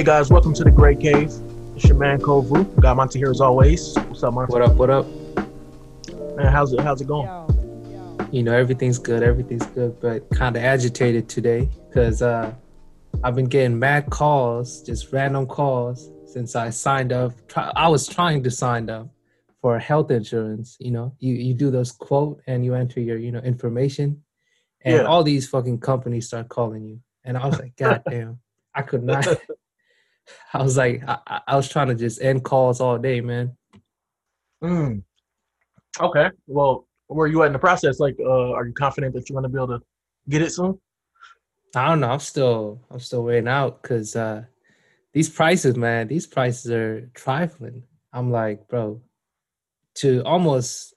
Hey guys, welcome to the Grey Cave. It's your man Kovu. Got Monty here as always. What's up, Monty? What up? What up? Man, how's it? How's it going? You know, everything's good. Everything's good, but kind of agitated today because uh, I've been getting mad calls, just random calls, since I signed up. Try, I was trying to sign up for health insurance. You know, you you do those quote and you enter your you know information, and Yeah. all these fucking companies start calling you, and I was like, God damn, I could not. I was like, I, I- was trying to just end calls all day, man. Mm. Okay. Well, where you at in the process? Like, uh, are you confident that you're gonna be able to get it soon? I don't know. I'm still I'm still waiting out because uh, these prices, man, these prices are trifling. I'm like, bro, to almost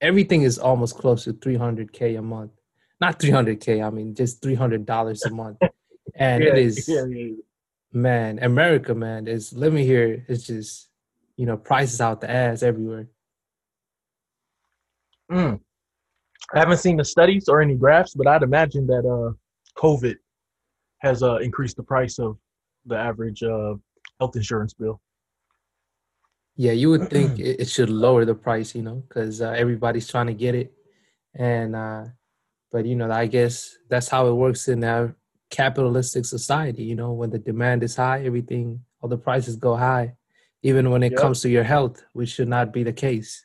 everything is almost close to 300k a month. Not 300k. I mean, just 300 dollars a month. And it is, Yeah, yeah, yeah. Man, America, man, is living here. It's just, you know, prices out the ass everywhere. Mm. I haven't seen the studies or any graphs, but I'd imagine that uh, COVID has uh, increased the price of the average uh, health insurance bill. Yeah, you would think it, it should lower the price, you know, because uh, everybody's trying to get it, and uh, but you know, I guess that's how it works in our capitalistic society. You know, when the demand is high, everything, all the prices go high. Even when it Yep. comes to your health, which should not be the case.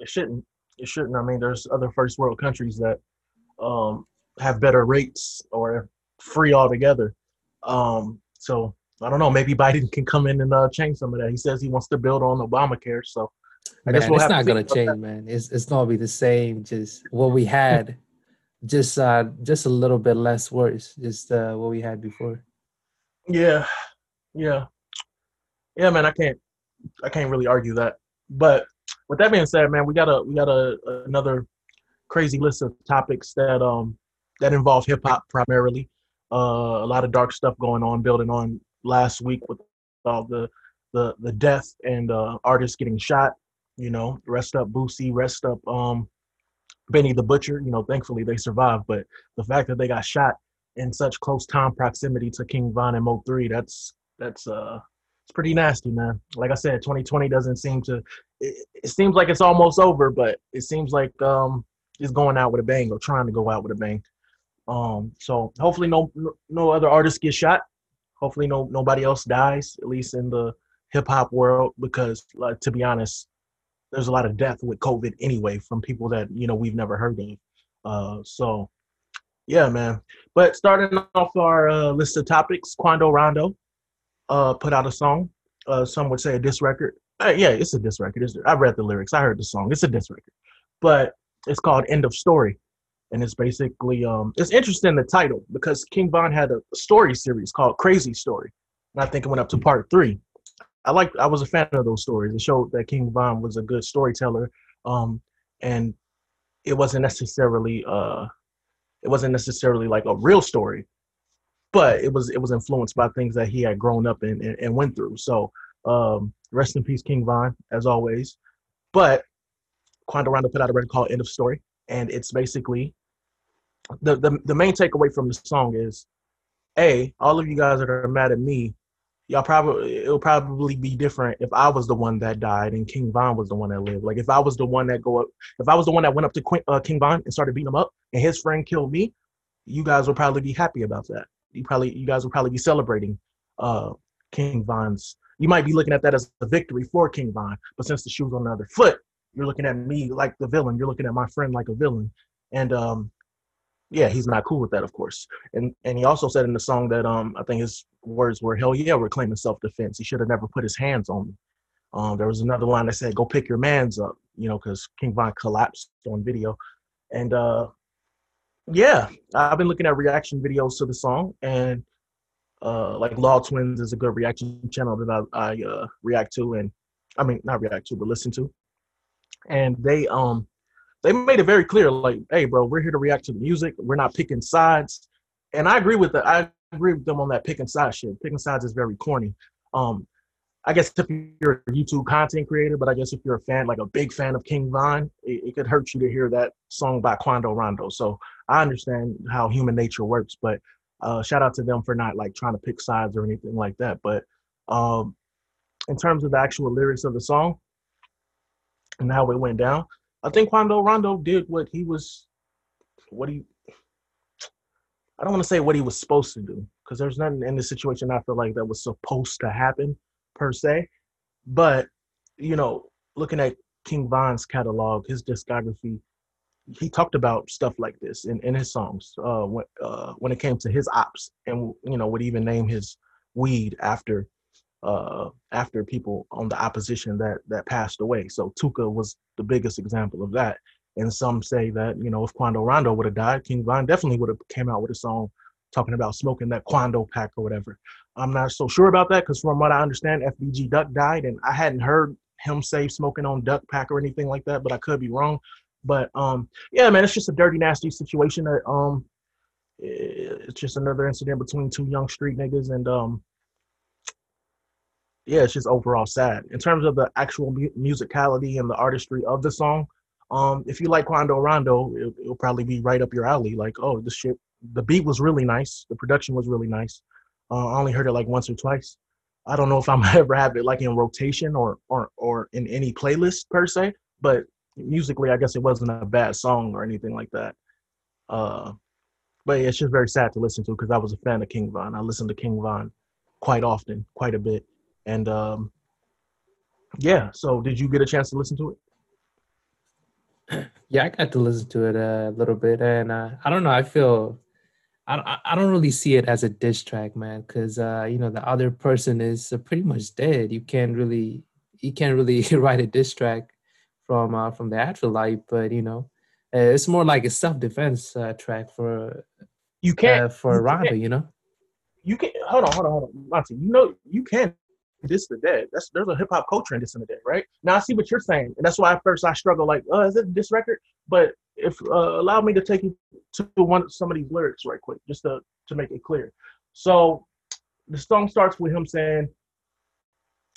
It shouldn't. It shouldn't. I mean, there's other first world countries that um, have better rates or free altogether. Um, so I don't know. Maybe Biden can come in and uh, change some of that. He says he wants to build on Obamacare. So I Man, guess we'll it's not gonna change, that. man. It's it's gonna be the same. Just what we had, just uh, just a little bit less worse. Just uh, what we had before. Yeah, yeah, yeah, man. I can't. I can't really argue that. But with that being said, man, we got a we got a another crazy list of topics that um that involve hip hop primarily. Uh, a lot of dark stuff going on, building on last week with all the the the death and uh, artists getting shot. You know, rest up Boosie, rest up um Benny the Butcher. You know, thankfully they survived, but the fact that they got shot in such close time proximity to King Von and Mo3, that's that's uh it's pretty nasty, man. Like I said, 2020 doesn't seem to. It, it seems like it's almost over, but it seems like um it's going out with a bang or trying to go out with a bang. Um, so hopefully no no other artists get shot. Hopefully no nobody else dies, at least in the hip hop world, because like to be honest, there's a lot of death with COVID anyway from people that you know we've never heard of. Uh, so yeah, man. But starting off our uh, list of topics, Quando Rondo uh, put out a song. Uh, some would say a diss record. Uh, yeah, it's a diss record. It's, I read the lyrics. I heard the song. It's a diss record, but it's called "End of Story," and it's basically um, it's interesting the title because King Von had a story series called Crazy Story, and I think it went up to part three. I like. I was a fan of those stories. It showed that King Von was a good storyteller, um, and it wasn't necessarily uh, it wasn't necessarily like a real story but it was it was influenced by things that he had grown up in and, and went through. So um, rest in peace, King Von, as always. But Quando Rondo put out a record called "End of Story," and it's basically the, the the main takeaway from the song is, a all of you guys that are mad at me, y'all probably it'll probably be different if I was the one that died and King Von was the one that lived. Like if I was the one that go up, if I was the one that went up to Quin, uh, King Von and started beating him up, and his friend killed me, you guys will probably be happy about that you probably you guys will probably be celebrating uh King Von's. You might be looking at that as a victory for King Von, but since the shoe's on the other foot, you're looking at me like the villain. You're looking at my friend like a villain, and um, yeah, he's not cool with that, of course. And and he also said in the song that um, I think his words were, "Hell yeah, we're claiming self-defense." He should have never put his hands on me. Um, there was another line that said, "Go pick your man's up," you know, because King Von collapsed on video, and uh, yeah, I've been looking at reaction videos to the song, and uh, like Law Twins is a good reaction channel that I, I uh, react to, and I mean not react to, but listen to. And they um they made it very clear, like, hey, bro, we're here to react to the music. We're not picking sides, and I agree with that. I agree with them on that picking sides shit. Picking sides is very corny. Um, I guess if you're a YouTube content creator, but I guess if you're a fan, like a big fan of King Von, it, it could hurt you to hear that song by Quando Rondo. So I understand how human nature works, but uh, shout out to them for not like trying to pick sides or anything like that. But um, in terms of the actual lyrics of the song and how it went down, I think Quando Rondo did what he was, what he, I don't want to say what he was supposed to do because there's nothing in the situation I feel like that was supposed to happen per se. But, you know, looking at King Von's catalog, his discography, he talked about stuff like this in, in his songs uh, when, uh, when it came to his ops and, you know, would even name his weed after uh, after people on the opposition that that passed away. So Tooka was the biggest example of that. And some say that you know if Quando Rondo would have died, King Von definitely would have came out with a song talking about smoking that Quando pack or whatever. I'm not so sure about that because from what I understand, FBG Duck died, and I hadn't heard him say smoking on Duck pack or anything like that, but I could be wrong. But um, yeah, man, it's just a dirty, nasty situation. That um, it's just another incident between two young street niggas, and um, yeah, it's just overall sad. In terms of the actual mu- musicality and the artistry of the song, um, if you like Quando Rondo, it, it'll probably be right up your alley. Like, oh, this shit, the beat was really nice, the production was really nice. Uh, I only heard it like once or twice. I don't know if I'm ever have it like in rotation or or or in any playlist per se, but musically, I guess it wasn't a bad song or anything like that. Uh, but yeah, it's just very sad to listen to because I was a fan of King Von. I listened to King Von quite often, quite a bit. And um, yeah, so did you get a chance to listen to it? Yeah, I got to listen to it a little bit, and uh, I don't know. I feel I I don't really see it as a diss track, man, because uh, you know the other person is uh, pretty much dead. You can't really you can't really write a diss track from uh, from the afterlife, but you know uh, it's more like a self defense uh, track for you can't for Rondo, you know. You can hold on, hold on, hold on, Monty. You know you can this is the dead. That's there's a hip hop culture in this in the dead, right? Now I see what you're saying, and that's why at first I struggle like, oh, is it this record? But if uh, allow me to take you to one some of these lyrics right quick, just to to make it clear. So the song starts with him saying,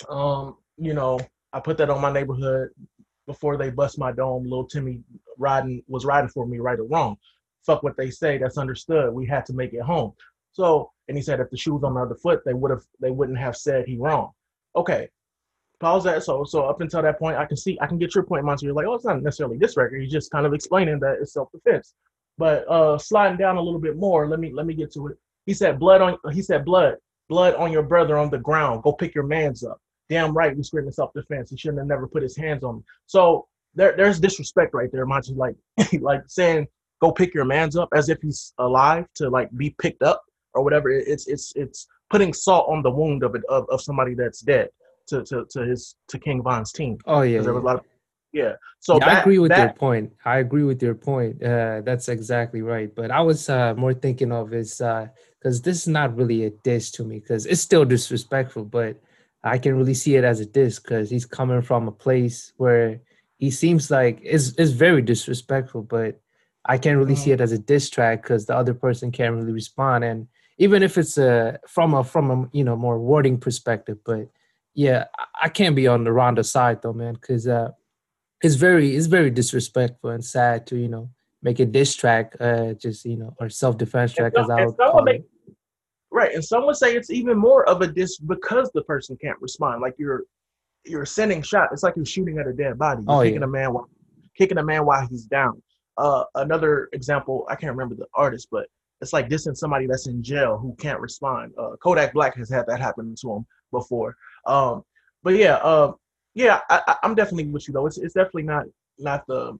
um, you know, I put that on my neighborhood before they bust my dome. Little Timmy riding was riding for me, right or wrong. Fuck what they say. That's understood. We had to make it home. So, and he said if the shoe was on the other foot, they would have they wouldn't have said he wrong. Okay. Pause that. So so up until that point, I can see I can get your point, Monty. You're like, oh, it's not necessarily this record. You're just kind of explaining that it's self-defense. But uh sliding down a little bit more, let me let me get to it. He said blood on he said blood, blood on your brother on the ground. Go pick your mans up. Damn right, we screaming self-defense. He shouldn't have never put his hands on me. So there, there's disrespect right there, Monty. Like like saying go pick your mans up as if he's alive to like be picked up or whatever. It's it's it's putting salt on the wound of it of, of somebody that's dead to, to to his to King Von's team. Oh yeah, there was a lot of yeah. So yeah, that, I agree with that, your point. I agree with your point. Uh, that's exactly right. But I was uh, more thinking of is because uh, this is not really a diss to me because it's still disrespectful, but I can really see it as a diss because he's coming from a place where he seems like it's, it's very disrespectful, but I can't really see it as a diss track because the other person can't really respond. And even if it's a from a from a you know more wording perspective. But yeah, I can't be on the Rondo side though, man, because uh, it's very it's very disrespectful and sad to you know make a diss track, uh, just you know, or self defense track as I would call make, it. Right, and some would say it's even more of a diss because the person can't respond. Like you're you're sending shot. It's like you're shooting at a dead body. You're oh, kicking yeah. a man while kicking a man while he's down. Uh, another example, I can't remember the artist, but it's like dissing somebody that's in jail who can't respond. Uh, Kodak Black has had that happen to him before. Um, but yeah, uh, yeah, I, am definitely with you though. It's it's definitely not not the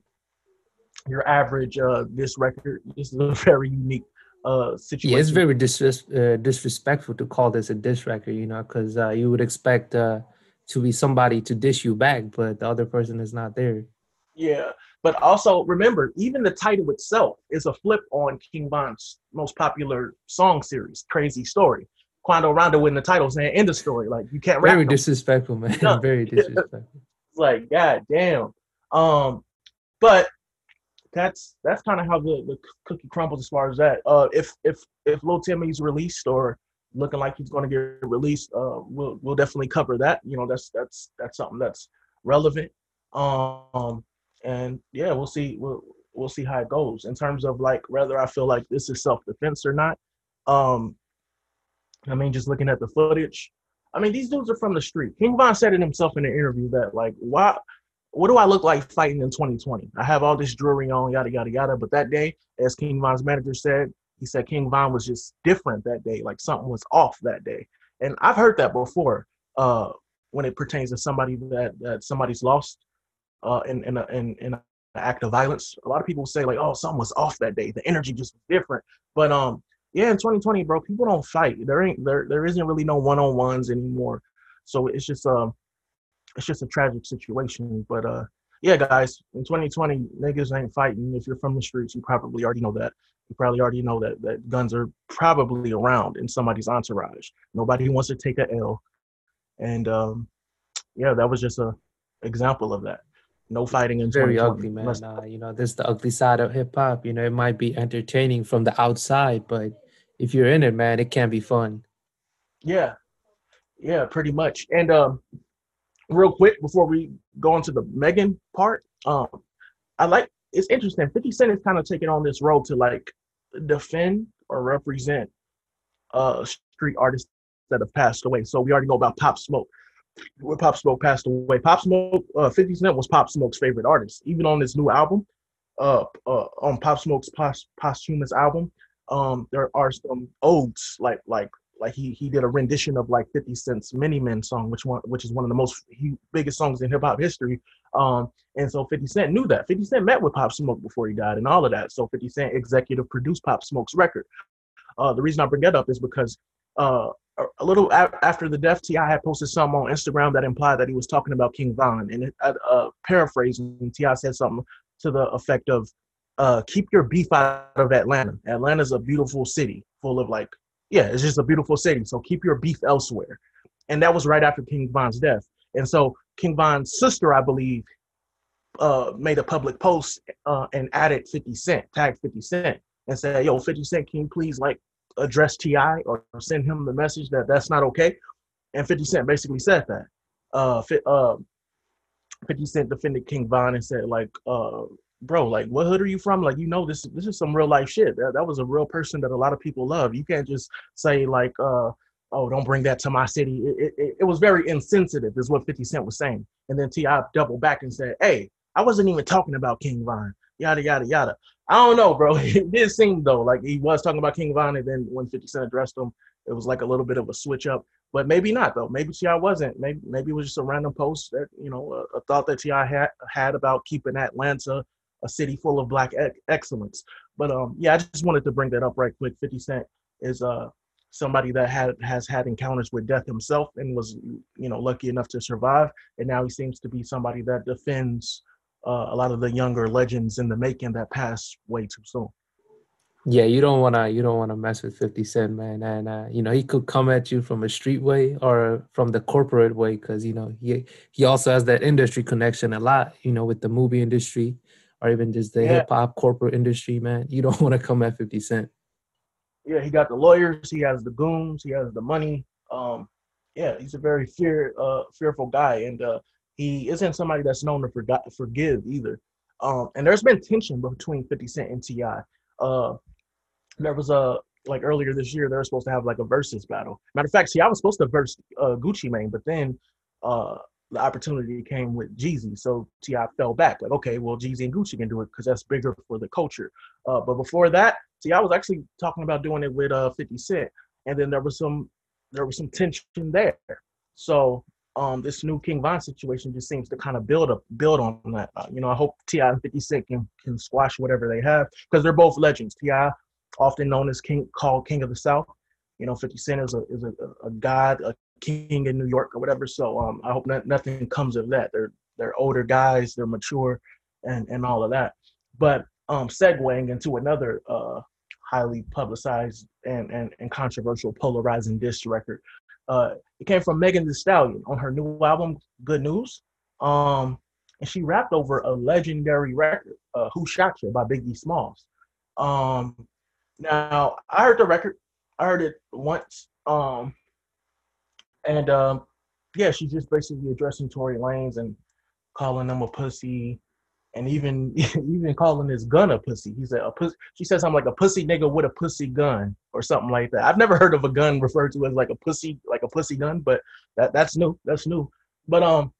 your average uh, this record. This is a very unique uh, situation. Yeah, it's very disres- uh, disrespectful to call this a diss record, you know, because uh, you would expect uh, to be somebody to dish you back, but the other person is not there. Yeah, but also remember, even the title itself is a flip on King Von's most popular song series, Crazy Story. Quando Rondo in the title saying end of story. Like you can't Very disrespectful, man. No. Very disrespectful. it's like, God damn. Um, but that's that's kind of how the, the cookie crumbles as far as that. Uh if if if Lil Timmy's released or looking like he's gonna get released, uh we'll we'll definitely cover that. You know, that's that's that's something that's relevant. Um and yeah, we'll see. We'll we'll see how it goes in terms of like whether I feel like this is self defense or not. Um, I mean, just looking at the footage, I mean, these dudes are from the street. King Von said it himself in an interview that like, why? What do I look like fighting in 2020? I have all this jewelry on, yada yada yada. But that day, as King Von's manager said, he said King Von was just different that day, like something was off that day. And I've heard that before uh, when it pertains to somebody that that somebody's lost uh, in in, a, in in an act of violence. A lot of people say like, oh, something was off that day. The energy just was different. But um, yeah, in 2020, bro, people don't fight. There ain't there there isn't really no one on ones anymore. So it's just um, it's just a tragic situation. But uh, yeah, guys, in 2020, niggas ain't fighting. If you're from the streets, you probably already know that. You probably already know that that guns are probably around in somebody's entourage. Nobody wants to take a L, and um, yeah, that was just a example of that. No fighting in very ugly, man. Uh, you know, this is the ugly side of hip hop. You know, it might be entertaining from the outside, but if you're in it, man, it can be fun. Yeah, yeah, pretty much. And um, real quick before we go into the Megan part, um, I like it's interesting. Fifty Cent is kind of taking on this role to like defend or represent uh street artists that have passed away. So we already know about Pop Smoke. When Pop Smoke passed away, Pop Smoke, uh, 50 Cent was Pop Smoke's favorite artist. Even on this new album, uh, uh on Pop Smoke's pos- posthumous album, um, there are some odes like like like he he did a rendition of like 50 Cent's Many Men song, which one which is one of the most he, biggest songs in hip hop history. Um, and so 50 Cent knew that. 50 Cent met with Pop Smoke before he died and all of that. So 50 Cent executive produced Pop Smoke's record. Uh, the reason I bring that up is because uh, a little a- after the death, T.I. had posted something on Instagram that implied that he was talking about King Von. And it, uh, paraphrasing, T.I. said something to the effect of, uh, keep your beef out of Atlanta. Atlanta's a beautiful city full of like, yeah, it's just a beautiful city. So keep your beef elsewhere. And that was right after King Von's death. And so King Von's sister, I believe, uh, made a public post uh, and added 50 Cent, tagged 50 Cent, and said, yo, 50 Cent, can you please like address T.I. or send him the message that that's not okay? And 50 Cent basically said that. Uh, uh, 50 Cent defended King Von and said, like, uh, bro, like, what hood are you from? Like, you know, this this is some real life shit. That, that was a real person that a lot of people love. You can't just say like, uh, oh, don't bring that to my city. It, it, it was very insensitive, is what 50 Cent was saying. And then T.I. doubled back and said, hey, I wasn't even talking about King Von. Yada yada yada. I don't know, bro. It did seem though like he was talking about King Von, and then when 50 Cent addressed him, it was like a little bit of a switch up. But maybe not though. Maybe T.I. wasn't. Maybe maybe it was just a random post that you know a, a thought that T.I. had had about keeping Atlanta a city full of black excellence. But um, yeah, I just wanted to bring that up right quick. 50 Cent is uh somebody that had has had encounters with death himself and was you know lucky enough to survive, and now he seems to be somebody that defends uh, a lot of the younger legends in the making that passed way too soon. Yeah, you don't wanna you don't wanna mess with Fifty Cent, man, and uh, you know he could come at you from a street way or from the corporate way, because you know he he also has that industry connection a lot, you know, with the movie industry or even just the yeah. hip hop corporate industry, man. You don't want to come at Fifty Cent. Yeah, he got the lawyers, he has the goons, he has the money. Um, yeah, he's a very fear uh fearful guy, and uh, he isn't somebody that's known to forgot, forgive either. Um, and there's been tension between 50 Cent and T.I. Uh, there was a like earlier this year they were supposed to have like a versus battle. Matter of fact, see, I was supposed to verse uh, Gucci Mane, but then uh, the opportunity came with Jeezy, so T.I. fell back. Like, okay, well, Jeezy and Gucci can do it because that's bigger for the culture. Uh, but before that, T.I. was actually talking about doing it with uh 50 Cent, and then there was some there was some tension there. So um, this new King Von situation just seems to kind of build up, build on that. Uh, you know, I hope T.I. and 50 Cent can, can squash whatever they have because they're both legends. T.I., often known as King, called King of the South. You know, 50 Cent is a is a, a god, a king in New York or whatever. So um, I hope not, nothing comes of that. They're they're older guys, they're mature, and and all of that. But um, segueing into another uh, highly publicized and, and, and controversial polarizing diss record uh, it came from Megan Thee Stallion on her new album, Good News. Um, and she rapped over a legendary record, uh, Who Shot You by Biggie Smalls. Um, now, I heard the record, I heard it once. Um, and um, yeah, she's just basically addressing Tory Lanez and calling them a pussy and even even calling his gun a pussy. He said a pussy. She said something like a pussy nigga with a pussy gun or something like that. I've never heard of a gun referred to as like a pussy, like a pussy gun, but that that's new. That's new. But um,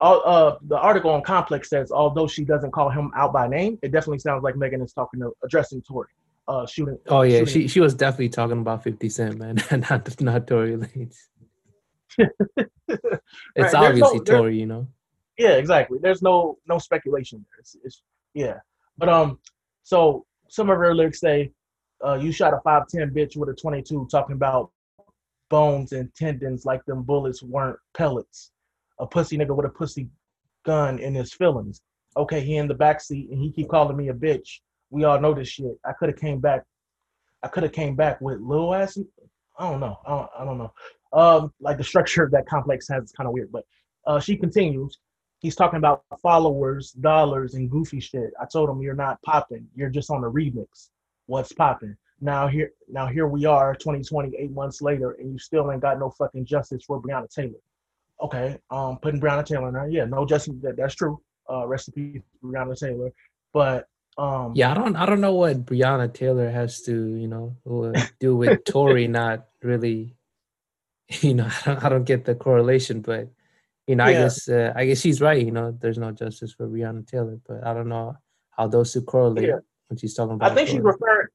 all, uh, the article on Complex says although she doesn't call him out by name, it definitely sounds like Megan is talking to addressing Tory. Uh, shooting. Oh yeah, shooting. she she was definitely talking about Fifty Cent, man, not not Tory Lanez. it's there's obviously no- Tory, you know. Yeah, exactly. There's no no speculation there. It's, it's yeah. But um, so some of her lyrics say, uh, "You shot a five ten bitch with a 22, talking about bones and tendons like them bullets weren't pellets. A pussy nigga with a pussy gun in his feelings. Okay, he in the back seat and he keep calling me a bitch. We all know this shit. I could have came back. I could have came back with little ass. I don't know. I don't, I don't know. Um, like the structure that complex has is kind of weird. But uh, she continues. He's talking about followers, dollars, and goofy shit. I told him you're not popping. You're just on the remix. What's popping? Now here, now here we are, 2020, eight months later, and you still ain't got no fucking justice for Breonna Taylor. Okay, um, putting Breonna Taylor in there. Yeah, no justice. That, that's true. Uh, rest in peace, Breonna Taylor. But um, Yeah, I don't I don't know what Breonna Taylor has to you know uh, do with Tory not really. You know, I don't, I don't get the correlation, but you know, I guess uh, I guess she's right. You know, there's no justice for Breonna Taylor, but I don't know how those two correlate Yeah. When she's talking about. I think she's referring.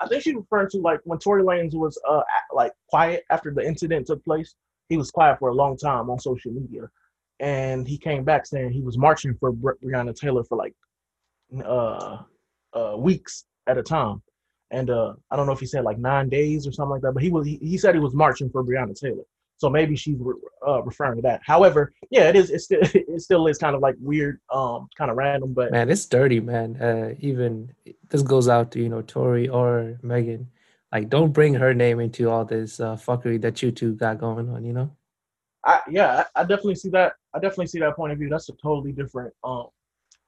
I think she's referring to like when Tory Lanez was uh like quiet after the incident took place. He was quiet for a long time on social media, and he came back saying he was marching for Bre- Breonna Taylor for like uh, uh weeks at a time. And uh, I don't know if he said like nine days or something like that, but he was he, he said he was marching for Breonna Taylor. So maybe she's re- uh, referring to that. However, yeah, it is. It still it still is kind of like weird, um, kind of random, but Man, it's dirty, man. Uh, even this goes out to you know Tory or Megan. Like, don't bring her name into all this uh, fuckery that you two got going on. You know. I yeah, I, I definitely see that. I definitely see that point of view. That's a totally different, um,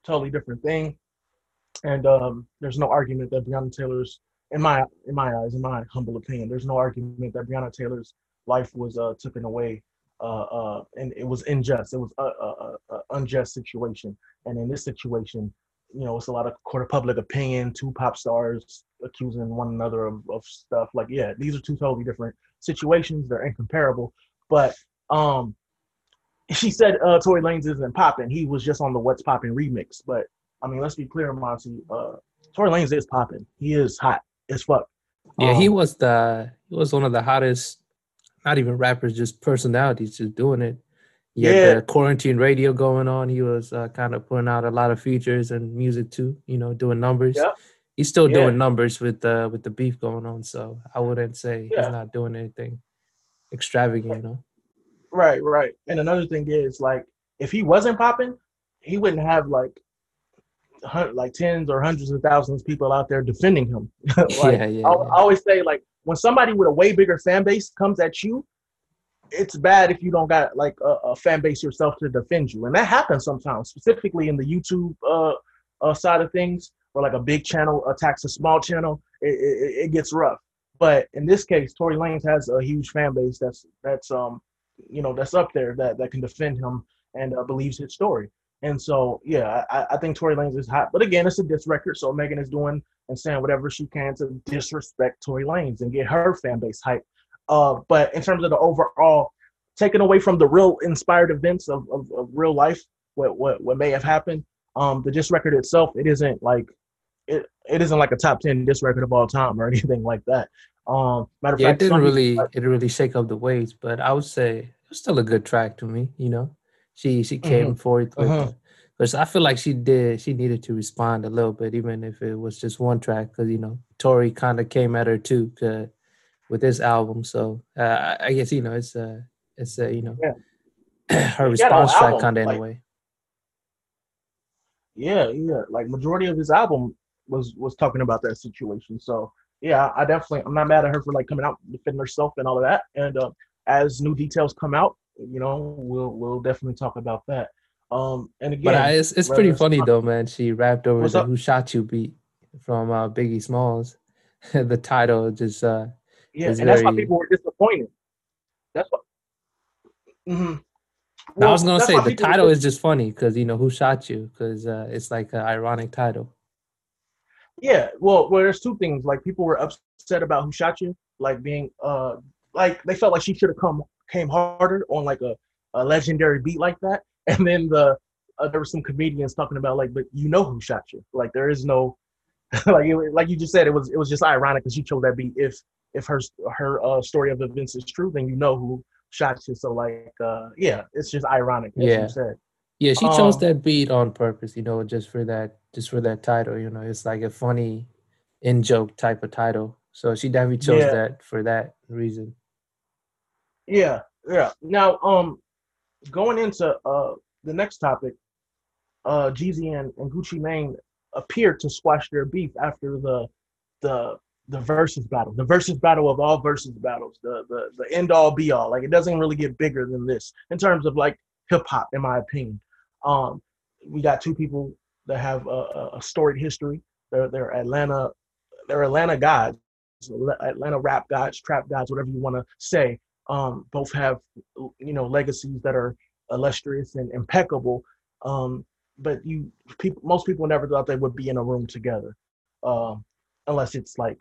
totally different thing. And um, there's no argument that Breonna Taylor's, in my in my eyes, in my humble opinion, there's no argument that Breonna Taylor's life was uh, taken away, uh, uh, and it was unjust. It was a, a, a, a unjust situation. And in this situation, you know, it's a lot of court of public opinion. Two pop stars accusing one another of, of stuff. Like, yeah, these are two totally different situations. They're incomparable. But um, she said uh, Tory Lanez isn't popping. He was just on the What's Popping remix. But I mean, let's be clear, Monty. Uh, Tory Lanez is popping. He is hot as fuck. Yeah, he Um, was the he was one of the hottest, not even rappers, just personalities, just doing it. He Yeah. had the quarantine radio going on. He was uh, kind of putting out a lot of features and music too. You know, doing numbers. Yep. He's still Yeah. doing numbers with the with the beef going on. So I wouldn't say Yeah. he's not doing anything extravagant. You know. Right, right. And another thing is like, if he wasn't popping, he wouldn't have like, like tens or hundreds of thousands of people out there defending him. like, yeah, yeah, I, yeah. I always say like when somebody with a way bigger fan base comes at you, it's bad if you don't got like a, a fan base yourself to defend you, and that happens sometimes, specifically in the YouTube uh, uh side of things, where like a big channel attacks a small channel, it, it, it gets rough. But in this case, Tory Lanez has a huge fan base that's that's um you know that's up there that that can defend him and uh, believes his story. And so yeah, I, I think Tory Lanez is hot. But again, it's a diss record, so Megan is doing and saying whatever she can to disrespect Tory Lanez and get her fan base hype. Uh, but in terms of the overall, taken away from the real inspired events of, of, of real life, what, what what may have happened, um, the disc record itself, it isn't like it, it isn't like a top ten disc record of all time or anything like that. Um, matter of Yeah, it fact, didn't some- really it didn't really shake up the waves, but I would say it was still a good track to me. You know, she she came forward with. mhm. Because I feel like she did, she needed to respond a little bit, even if it was just one track. Because you know, Tory kind of came at her too, 'cause- with this album. So uh, I- guess you know, it's a, it's a, you know, her He got response track kind of in like- a way. Yeah, yeah. Like majority of his album was was talking about that situation. So yeah, I definitely I'm not mad at her for like coming out defending herself and all of that. And uh, as new details come out, you know, we'll we'll definitely talk about that. Um, and again, But I, it's it's pretty funny though, man. She rapped over the up? "Who Shot You" beat from uh, Biggie Smalls. the title just uh, yeah, and that's why people were disappointed. That's what. hmm I was gonna say the title is just funny because you know who shot you because uh, it's like an ironic title. Yeah, well, well, there's two things. Like people were upset about Who Shot You, like being uh like they felt like she should have come came harder on like a, a legendary beat like that. And then the uh, there were some comedians talking about like, but you know who shot you. Like there is no like it, like you just said, it was it was just ironic because she chose that beat. If if her her uh, story of events is true, then you know who shot you. So like uh yeah, it's just ironic. As Yeah. you said. Yeah, she chose Um, that beat on purpose, you know, just for that, just for that title. You know, it's like a funny in joke type of title. So she definitely chose Yeah. that for that reason. Yeah, yeah. Now, um, going into uh the next topic, uh, Jeezy and, and Gucci Mane appeared to squash their beef after the the the versus battle, the versus battle of all versus battles, the the the end all be all. Like it doesn't really get bigger than this in terms of like hip hop, in my opinion. Um, we got two people that have a, a, a storied history. They're they're Atlanta, they're Atlanta gods, Atlanta rap gods, trap gods, whatever you want to say. Um, both have you know legacies that are illustrious and impeccable. Um, but you people, most people never thought they would be in a room together, um, unless it's like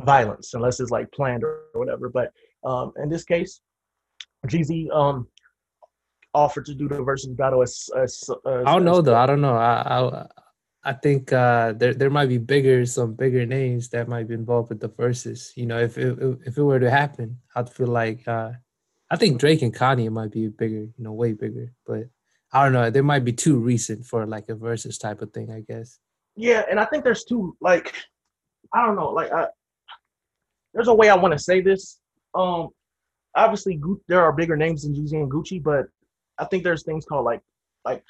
violence, unless it's like planned or whatever. But um, in this case, Jeezy um, offered to do the versus battle as, as, as I don't know though. I don't know. I I, I think uh, there there might be bigger some bigger names that might be involved with the verses. You know, if it if it were to happen, I'd feel like uh, I think Drake and Kanye might be bigger. You know, way bigger. But I don't know. They might be too recent for like a versus type of thing. I guess. Yeah, and I think there's two like I don't know, like I, there's a way I want to say this. Um, obviously there are bigger names than Jeezy and Gucci, but I think there's things called like like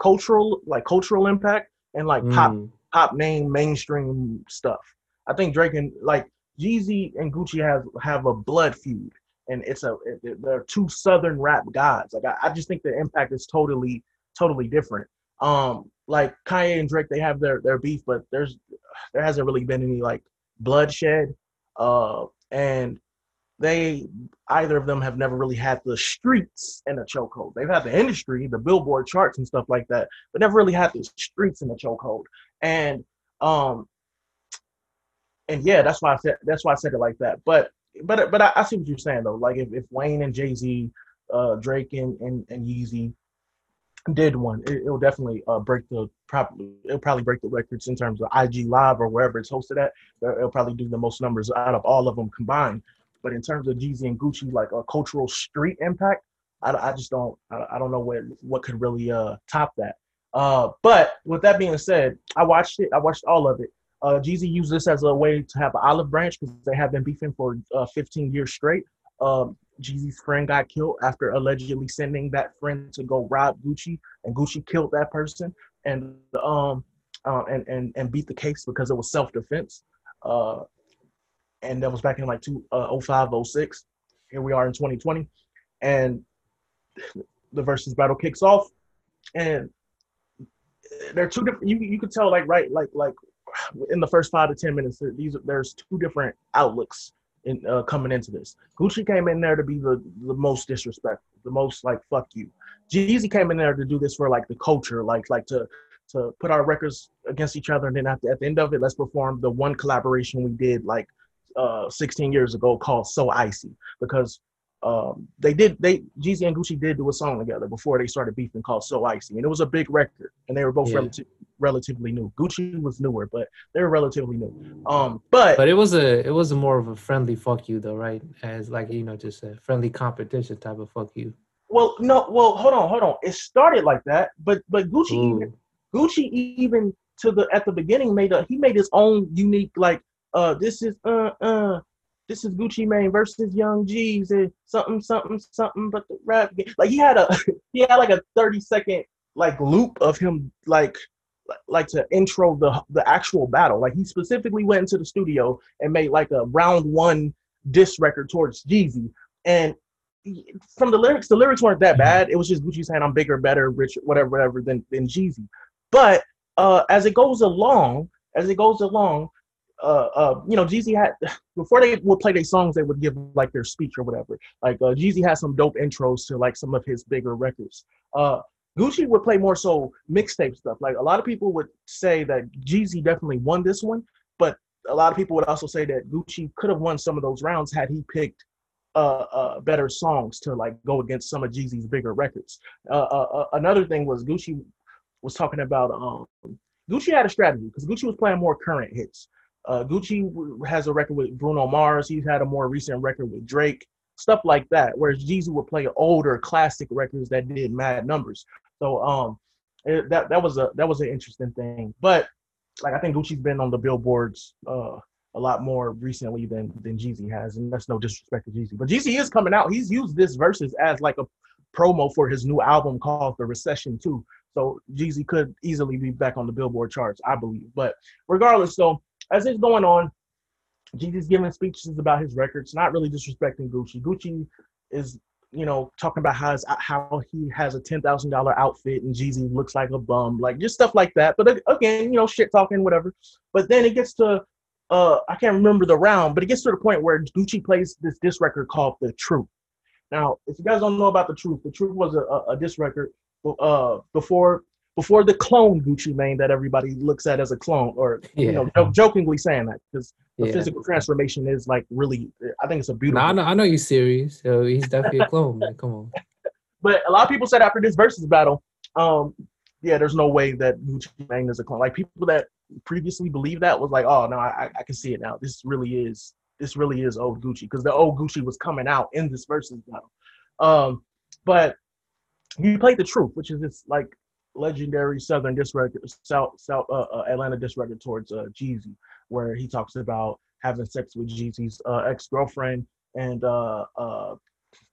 cultural like cultural impact and like pop Mm, pop name mainstream stuff. I think Drake and like Jeezy and Gucci have have a blood feud, and it's a it- they're two southern rap gods. Like I, I just think the impact is totally totally different. Um, like Kanye and Drake, they have their their beef, but there's there hasn't really been any like bloodshed. Uh, and they either of them have never really had the streets in a chokehold. They've had the industry, the Billboard charts and stuff like that, but never really had the streets in a chokehold. And um, and yeah, that's why I said that's why I said it like that. But but but I, I see what you're saying though. Like if, if Wayne and Jay Z, uh, Drake and, and and Yeezy did one, it, it'll definitely uh break the probably it'll probably break the records in terms of IG Live or wherever it's hosted at. It'll probably do the most numbers out of all of them combined. But in terms of Jeezy and Gucci, like a cultural street impact, I, I just don't I, I don't know what what could really uh top that. Uh, but with that being said, I watched it. I watched all of it. Uh, Jeezy used this as a way to have an olive branch because they have been beefing for uh, 15 years straight. Um, Jeezy's friend got killed after allegedly sending that friend to go rob Gucci, and Gucci killed that person and um uh, and and and beat the case because it was self defense. Uh, and that was back in like two uh, 05, 06. Here we are in 2020, and the versus battle kicks off, and they're two different. You you could tell like right like like in the first five to ten minutes, these there's two different outlooks in uh, coming into this. Gucci came in there to be the the most disrespectful, the most like fuck you. Jeezy came in there to do this for like the culture, like like to to put our records against each other, and then at the, at the end of it, let's perform the one collaboration we did like uh 16 years ago called So Icy because um they did they Jeezy and Gucci did do a song together before they started beefing called So Icy, and it was a big record, and they were both Yeah. relative, relatively new. Gucci was newer, but they were relatively new. Um, but But it was a it was a more of a friendly fuck you though, right? As like you know, just a friendly competition type of fuck you. well, no, well, hold on, hold on. It started like that, but but Gucci even Gucci even to the at the beginning made a he made his own unique like uh this is uh uh this is Gucci Mane versus Young Jeezy and something something something but the rap game. like he had a he had like a 30 second like loop of him like like to intro the the actual battle. Like he specifically went into the studio and made like a round one diss record towards Jeezy. And from the lyrics the lyrics weren't that bad. It was just Gucci saying I'm bigger better richer whatever whatever than than Jeezy. But uh, as it goes along, as it goes along, uh, uh, you know, Jeezy had before they would play their songs, they would give like their speech or whatever. Like uh, Jeezy had some dope intros to like some of his bigger records. Uh, Gucci would play more so mixtape stuff. Like a lot of people would say that Jeezy definitely won this one, but a lot of people would also say that Gucci could have won some of those rounds had he picked uh, uh, better songs to like go against some of Jeezy's bigger records. Uh, uh, uh another thing was Gucci was talking about um, Gucci had a strategy because Gucci was playing more current hits. Uh, Gucci has a record with Bruno Mars. He's had a more recent record with Drake, stuff like that. Whereas Jeezy would play older classic records that did mad numbers. So um, it, that that was a that was an interesting thing. But like I think Gucci's been on the billboards uh, a lot more recently than than Jeezy has, and that's no disrespect to Jeezy. But Jeezy is coming out. He's used this verses as like a promo for his new album called The Recession 2. So Jeezy could easily be back on the Billboard charts, I believe. But regardless, though, as it's going on, Jeezy's giving speeches about his records, not really disrespecting Gucci. Gucci is you know, talking about how, how he has a ten thousand dollar outfit and Jeezy looks like a bum, like just stuff like that. But again, you know, shit talking, whatever. But then it gets to, uh, I can't remember the round, but it gets to the point where Gucci plays this disc record called "The Truth." Now, if you guys don't know about "The Truth," "The Truth" was a, a, a disc record uh, before before the clone Gucci Mane that everybody looks at as a clone, or yeah. you know, jokingly saying that because the yeah. physical transformation is like really. I think it's a beautiful. No, I know, I know you're serious. So he's definitely a clone. Man. Come on. But a lot of people said after this versus battle, um, yeah, there's no way that Gucci Mane is a clone. Like people that previously believed that was like, oh no, I, I can see it now. This really is this really is old Gucci because the old Gucci was coming out in this versus battle. Um, but he played the truth, which is this like legendary Southern disc record, South South uh, uh, Atlanta disc record towards uh, Jeezy, where he talks about having sex with Jeezy's uh, ex girlfriend and uh, uh,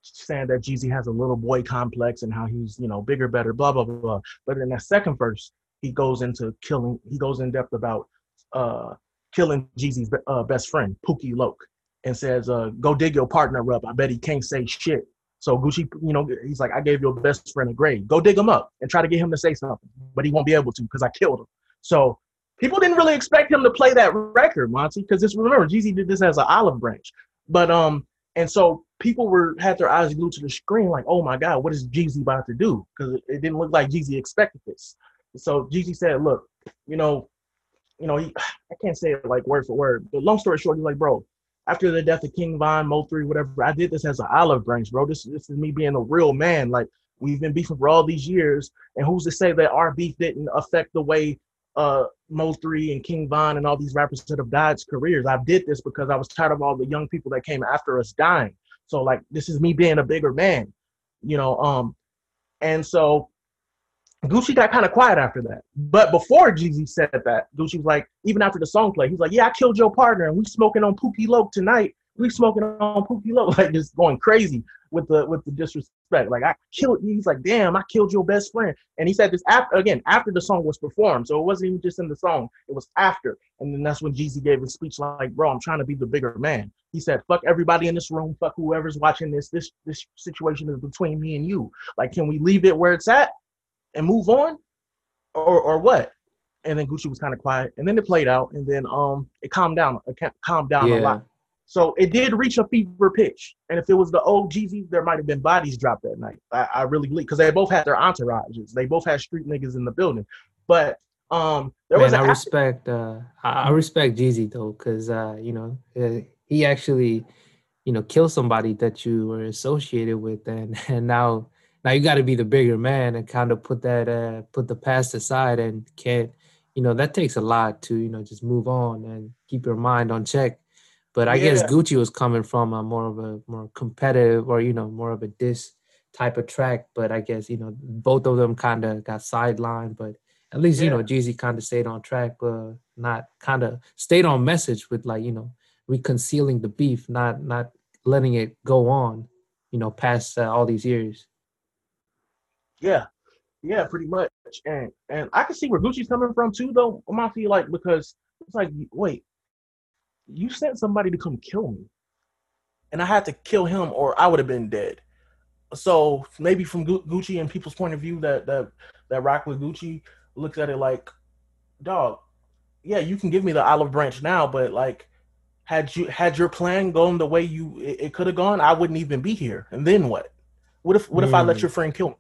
saying that Jeezy has a little boy complex and how he's you know bigger, better, blah blah blah. But in that second verse, he goes into killing. He goes in depth about uh, killing Jeezy's best friend, Pookie Loc, and says, "Go dig your partner up. I bet he can't say shit." So Gucci, you know, he's like, I gave your best friend a grade. Go dig him up and try to get him to say something, but he won't be able to because I killed him. So people didn't really expect him to play that record, Monty, because this remember Jeezy did this as an olive branch. But um, and so people were had their eyes glued to the screen, like, oh my God, what is Jeezy about to do? Because it, it didn't look like Jeezy expected this. So Jeezy said, look, you know, you know, he, I can't say it like word for word, but long story short, he's like, bro, after the death of King Von, Mo3, whatever, I did this as an olive branch, bro. This, this is me being a real man. Like, we've been beefing for all these years, and who's to say that our beef didn't affect the way uh, Mo3 and King Von and all these rappers that have died's careers? I did this because I was tired of all the young people that came after us dying. So, like, this is me being a bigger man, you know. Um, and so Gucci got kind of quiet after that. But before Jeezy said that, Gucci was like, even after the song played, he's like, Yeah, I killed your partner and we smoking on Pookie Loc tonight. We smoking on Pookie Loc, like just going crazy with the with the disrespect. Like I killed he's like, damn, I killed your best friend. And he said this after again, after the song was performed. So it wasn't even just in the song, it was after. And then that's when Jeezy gave his speech like, bro, I'm trying to be the bigger man. He said, fuck everybody in this room, fuck whoever's watching this. This this situation is between me and you. Like, can we leave it where it's at? And move on, or or what? And then Gucci was kind of quiet, and then it played out, and then um it calmed down, it calmed down yeah. a lot. So it did reach a fever pitch, and if it was the old Jeezy, there might have been bodies dropped that night. I, I really believe because they both had their entourages, they both had street niggas in the building. But um, there Man, was. I respect. Uh, I respect Jeezy though, because uh, you know uh, he actually, you know, killed somebody that you were associated with, and and now now you got to be the bigger man and kind of put that uh, put the past aside and can't you know that takes a lot to you know just move on and keep your mind on check but i yeah. guess gucci was coming from a more of a more competitive or you know more of a diss type of track but i guess you know both of them kind of got sidelined but at least yeah. you know jeezy kind of stayed on track uh not kind of stayed on message with like you know reconciling the beef not not letting it go on you know past uh, all these years yeah, yeah, pretty much. And and I can see where Gucci's coming from too, though. I feel like because it's like, wait, you sent somebody to come kill me, and I had to kill him, or I would have been dead. So maybe from Gucci and people's point of view, that that that rock with Gucci looks at it like, dog, yeah, you can give me the olive branch now, but like, had you had your plan gone the way you it, it could have gone, I wouldn't even be here. And then what? What if what mm. if I let hmm. your friend kill me?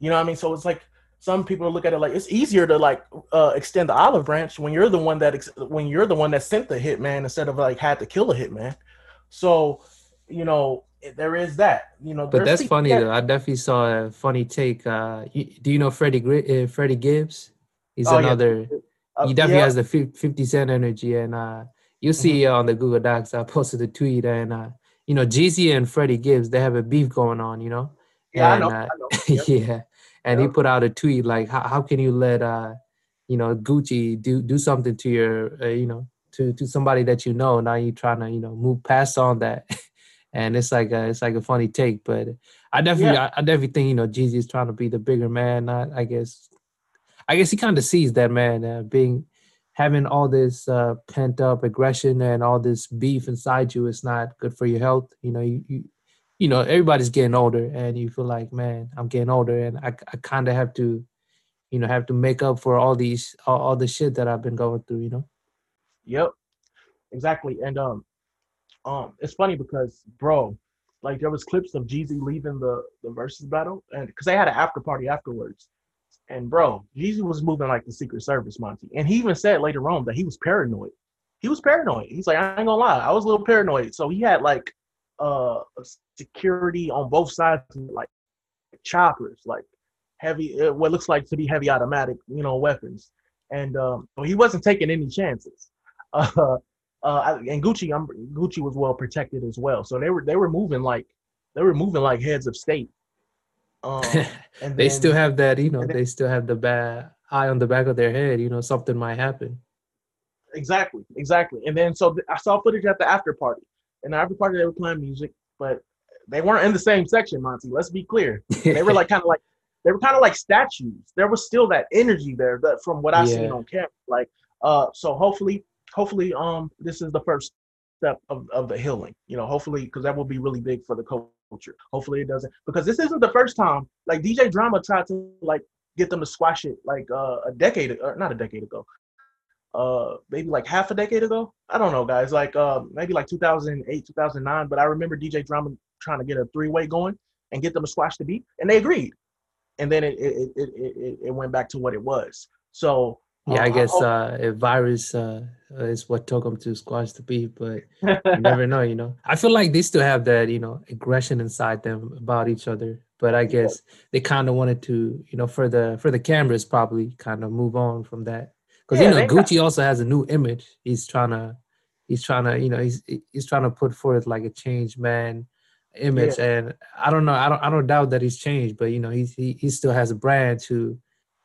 You know what I mean? So it's like some people look at it like it's easier to like uh, extend the olive branch when you're the one that ex- when you're the one that sent the hitman instead of like had to kill a hitman. So, you know, there is that. You know, But that's funny that- though. I definitely saw a funny take. Uh, you, do you know Freddie uh, Freddie Gibbs? He's Oh, yeah. another. uh, he definitely yeah, has the 50 cent energy and uh you'll see uh, on the google docs i posted a tweet and uh you know jeezy and freddie gibbs they have a beef going on you know yeah, I and, know. uh, I know. Yep. yeah and he put out a tweet like how, how can you let uh you know gucci do do something to your uh, you know to to somebody that you know now you're trying to you know move past on that and it's like a, it's like a funny take but i definitely I, I definitely think you know jeezy is trying to be the bigger man not i guess i guess he kind of sees that man uh, being having all this uh, pent up aggression and all this beef inside you is not good for your health you know you, you you know everybody's getting older and you feel like man i'm getting older and i, I kind of have to you know have to make up for all these all, all the shit that i've been going through you know Yep, exactly. And um, um, it's funny because bro, like there was clips of Jeezy leaving the the Verzuz battle, and because they had an after party afterwards, and bro, Jeezy was moving like the Secret Service, Monty, and he even said later on that he was paranoid. He was paranoid. He's like, I ain't gonna lie, I was a little paranoid. So he had like uh security on both sides, like choppers, like heavy, uh, what looks like to be heavy automatic, you know, weapons. And um, he wasn't taking any chances. Uh, uh, and Gucci, um, Gucci was well protected as well. So they were they were moving like they were moving like heads of state. Um, and they then- still have that you know then- they still have the bad eye on the back of their head you know something might happen exactly, exactly. And then so th- I saw footage at the after party. And after party they were playing music, but they weren't in the same section, Monty. Let's be clear. They were like kind of like they were kind of like statues. There was still that energy there that from what I seen on camera. Like uh so hopefully hopefully um this is the first step of, of the healing. You know, hopefully because that will be really big for the culture. Hopefully it doesn't because this isn't the first time like DJ Drama tried to like get them to squash it like uh, a decade or not a decade ago. Uh maybe like half a decade ago. I don't know guys, like uh maybe like 2008, 2009, but I remember DJ Drama trying to get a three-way going and get them to squash the beat and they agreed. And then it it it it, it, went back to what it was. So yeah i uh, guess hope- uh if Verzuz uh is what took them to squash the beef but you never know, you know. I feel like they still have that, you know, aggression inside them about each other. But I guess they kind of wanted to, you know, for the for the cameras probably kind of move on from that. Because Yeah, you know, they got- Gucci also has a new image. He's trying to he's trying to, you know, he's he's trying to put forth like a changed man image. And I don't know, I don't I don't doubt that he's changed, but you know, he's he, he still has a brand to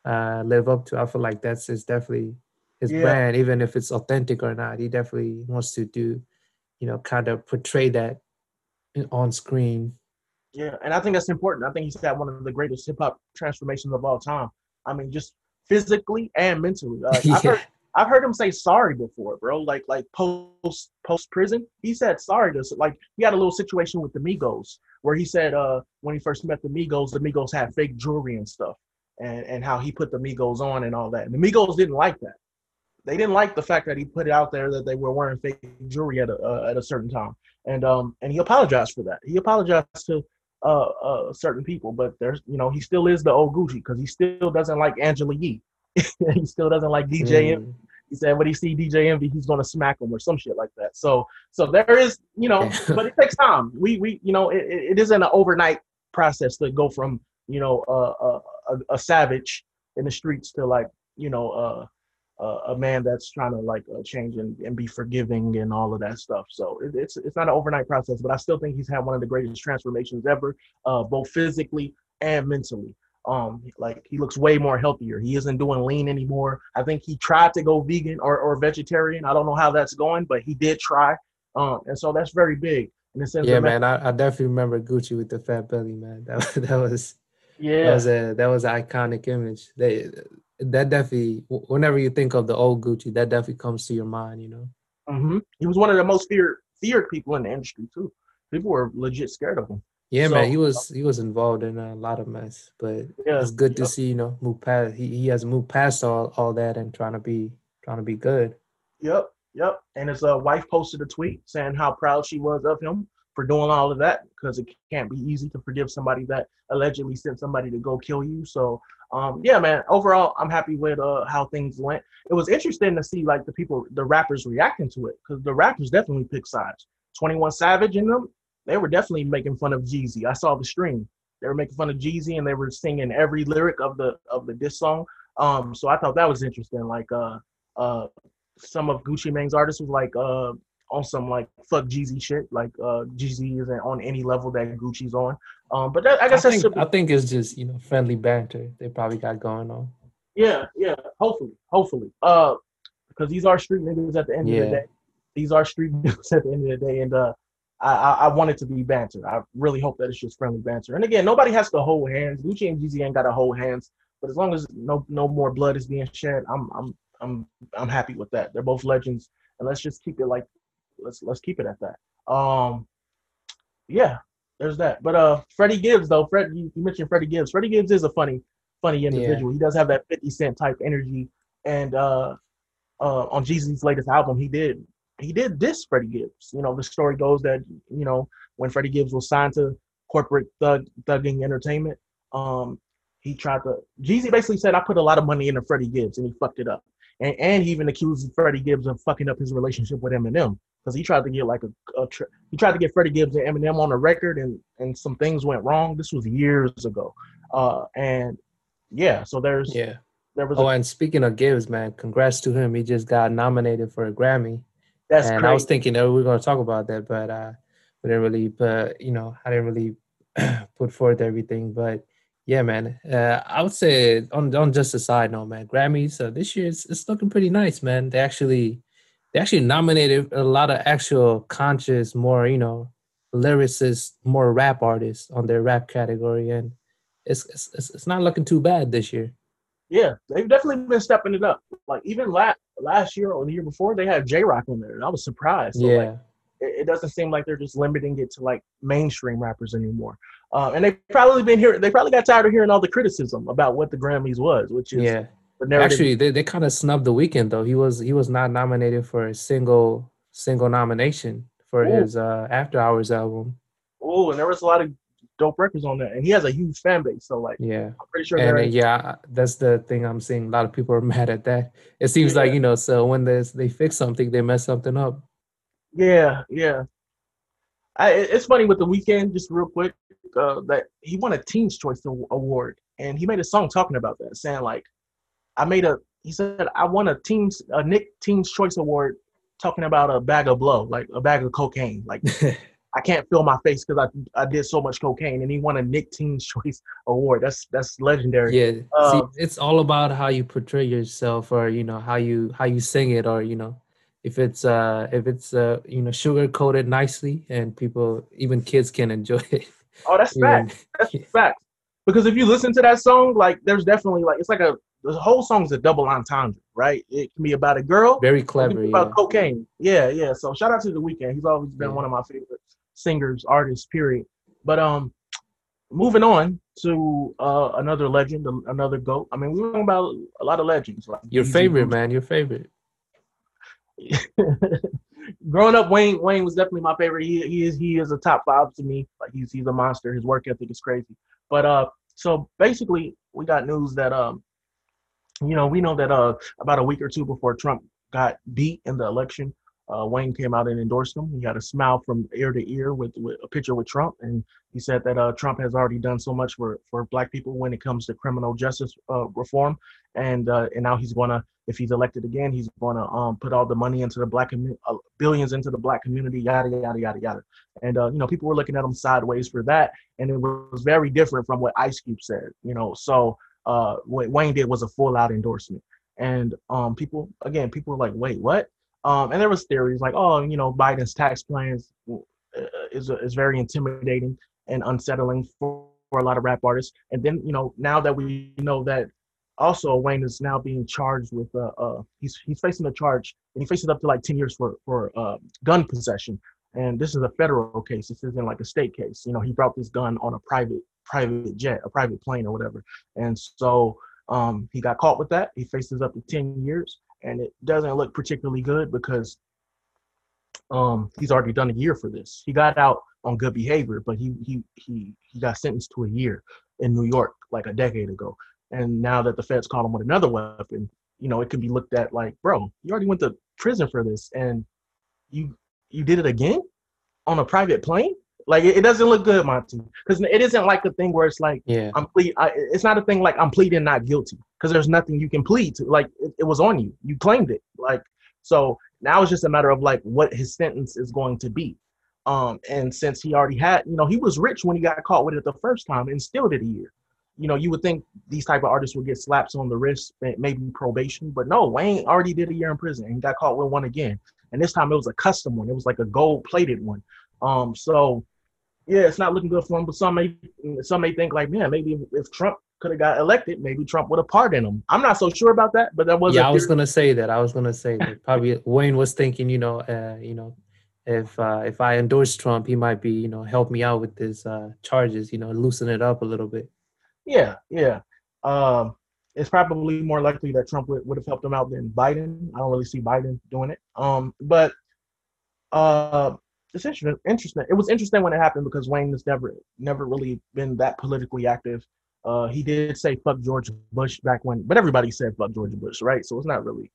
uh live up to. I feel like that's his definitely his Yeah. brand, even if it's authentic or not. He definitely wants to do, you know, kind of portray that on screen. Yeah, and I think that's important. I think he's had one of the greatest hip hop transformations of all time. I mean, just physically and mentally. Uh, I've, heard, I've heard him say sorry before, bro. Like like post post prison, he said sorry to like he had a little situation with the Migos where he said uh when he first met the Migos, the Migos had fake jewelry and stuff, and and how he put the Migos on and all that. And the Migos didn't like that. They didn't like the fact that he put it out there that they were wearing fake jewelry at a uh, at a certain time, and um and he apologized for that. He apologized to uh, uh certain people, but there's you know he still is the old Gucci because he still doesn't like Angela Yee. he still doesn't like DJ. Mm, He said when he see DJ Envy, he's gonna smack him or some shit like that. So so there is you know, but it takes time. We we you know it, it isn't an overnight process to go from you know uh, uh, a, a savage in the streets to like you know uh, a man that's trying to like uh, change and, and be forgiving and all of that stuff. So it, it's it's not an overnight process, but I still think he's had one of the greatest transformations ever, uh, both physically and mentally. Um, like he looks way more healthier. He isn't doing lean anymore. I think he tried to go vegan or, or vegetarian. I don't know how that's going, but he did try. Um, and so that's very big in the sense yeah, man. I, I definitely remember Gucci with the fat belly, man. That was- that was yeah, that was a that was an iconic image. They that definitely whenever you think of the old Gucci, that definitely comes to your mind, you know. hmm he was one of the most feared feared people in the industry too. People were legit scared of him. Yeah, So- man, he was he was involved in a lot of mess, but Yeah, it's good to see, you know, move past. He, he has moved past all, all that and trying to be trying to be good. Yep, yep. And his uh, wife posted a tweet saying how proud she was of him for doing all of that because it can't be easy to forgive somebody that allegedly sent somebody to go kill you. So um, yeah, man. Overall, I'm happy with uh, how things went. It was interesting to see like the people, the rappers reacting to it because the rappers definitely picked sides. 21 Savage and them, they were definitely making fun of Jeezy. I saw the stream. They were making fun of Jeezy and they were singing every lyric of the of the diss song. Um, so I thought that was interesting. Like uh, uh, some of Gucci Mane's artists was like uh, on some like fuck Jeezy shit. Like uh, Jeezy isn't on any level that Gucci's on. Um, but that, I guess I think, I think it's just you know friendly banter they probably got going on. Yeah, yeah. Hopefully, hopefully. Uh, because these are street niggas at the end yeah. of the day. These are street niggas at the end of the day, and uh, I, I, I want it to be banter. I really hope that it's just friendly banter. And again, nobody has to hold hands. Gucci and Jeezy ain't got to hold hands. But as long as no no more blood is being shed, I'm I'm I'm I'm happy with that. They're both legends, and let's just keep it like let's let's keep it at that. Um, yeah, there's that. But uh, Freddie Gibbs though, Fred, you, you mentioned Freddie Gibbs. Freddie Gibbs is a funny, funny individual. Yeah. He does have that 50 Cent type energy, and uh, uh, on Jeezy's latest album, he did he did diss Freddie Gibbs. You know, the story goes that you know when Freddie Gibbs was signed to corporate thug thugging entertainment, um, he tried to Jeezy basically said I put a lot of money into Freddie Gibbs and he fucked it up. And and he even accused Freddie Gibbs of fucking up his relationship with Eminem because he tried to get like a, a he tried to get Freddie Gibbs and Eminem on the record and and some things went wrong. This was years ago. Uh and yeah, so there's yeah. There was oh, a, and speaking of Gibbs, man, congrats to him. He just got nominated for a Grammy. That's and I was thinking that we were going to talk about that, but uh, we didn't really. But you know, I didn't really put forth everything. But yeah, man, uh, I would say on on just a side note, man, Grammys uh, this year it's, it's looking pretty nice, man. They actually they actually nominated a lot of actual conscious, more you know, lyricists, more rap artists on their rap category, and it's it's it's not looking too bad this year. Yeah, they've definitely been stepping it up. Like even last last year or the year before, they had Jay Rock on there, and I was surprised. So, yeah. Like, it, it doesn't seem like they're just limiting it to like mainstream rappers anymore. Uh, and they've probably been here. They probably got tired of hearing all the criticism about what the Grammys was, which is yeah. Actually, they, they kind of snubbed the Weeknd though. He was he was not nominated for a single single nomination for Ooh. his uh, After Hours album. Oh, and there was a lot of dope records on there, and he has a huge fan base. So like, yeah, I'm pretty sure. And uh, yeah, that's the thing I'm seeing. A lot of people are mad at that. It seems yeah. like you know, so when they they fix something, they mess something up. Yeah, yeah. I, it's funny with the Weeknd, just real quick, uh, that he won a Teen's Choice Award, and he made a song talking about that, saying like, "I made a," he said, "I won a Teens a Nick Teen's Choice Award, talking about a bag of blow, like a bag of cocaine, like." I can't feel my face because I I did so much cocaine, and he won a Nick Teen's Choice Award. That's that's legendary. Yeah, um, See, it's all about how you portray yourself, or you know how you how you sing it, or you know if it's uh if it's uh you know sugar coated nicely, and people even kids can enjoy it. Oh, that's fact. That's fact. Because if you listen to that song, like there's definitely like it's like a the whole song's a double entendre, right? It can be about a girl. Very clever. About yeah. cocaine. Yeah, yeah. So shout out to the Weeknd. He's always been yeah. one of my favorite singers, artists, period. But um, moving on to uh another legend, another goat. I mean, we're talking about a lot of legends. Like your favorite, man. Your favorite. Growing up, Wayne Wayne was definitely my favorite. He, he is he is a top five to me. Like he's he's a monster. His work ethic is crazy. But uh, so basically, we got news that um, you know, we know that uh, about a week or two before Trump got beat in the election, uh, Wayne came out and endorsed him. He had a smile from ear to ear with, with a picture with Trump, and he said that uh, Trump has already done so much for, for Black people when it comes to criminal justice uh, reform, and uh, and now he's gonna, if he's elected again, he's gonna um, put all the money into the Black uh, billions into the Black community, yada yada yada yada. And uh, you know, people were looking at him sideways for that, and it was very different from what Ice Cube said. You know, so what Wayne did was a full out endorsement. And um, people, again, people were like, "Wait, what?" Um, and there was theories like, oh, you know, Biden's tax plans uh, is is very intimidating and unsettling for, for a lot of rap artists. And then, you know, now that we know that also Wayne is now being charged with uh, uh he's he's facing a charge and he faces up to like 10 years for for uh, gun possession. And this is a federal case. This isn't like a state case. You know, he brought this gun on a private private jet, a private plane or whatever. And so um, he got caught with that. He faces up to 10 years and it doesn't look particularly good because um, he's already done a year for this. He got out on good behavior, but he he he he got sentenced to a year in New York like a decade ago. And now that the feds caught him with another weapon, you know, it could be looked at like, bro, you already went to prison for this, and you you did it again on a private plane. Like it, it doesn't look good, Monty, because it isn't like a thing where it's like Yeah. I'm ple- I, It's not a thing like I'm pleading not guilty because there's nothing you can plead to. Like it, it was on you, you claimed it. Like so now it's just a matter of like what his sentence is going to be. Um, and since he already had, you know, he was rich when he got caught with it the first time and still did a year. You know, you would think these type of artists would get slaps on the wrist, may- maybe probation, but no, Wayne already did a year in prison and got caught with one again. And this time it was a custom one. It was like a gold plated one. Um, so yeah, it's not looking good for him. But some may some may think like, man, maybe if, Trump could have got elected, maybe Trump would have pardoned him. I'm not so sure about that, but that was yeah, I was gonna say that. I was gonna say that. Probably Wayne was thinking, you know, uh, you know, if uh, if I endorse Trump, he might be, you know, help me out with his uh, charges, you know, loosen it up a little bit. Yeah, yeah. Um, it's probably more likely that Trump would, would have helped him out than Biden. I don't really see Biden doing it. Um, but uh, it's interesting. Interesting. It was interesting when it happened because Wayne has never never really been that politically active. Uh, he did say "fuck George Bush" back when, but everybody said "fuck George Bush," right? So it's not really.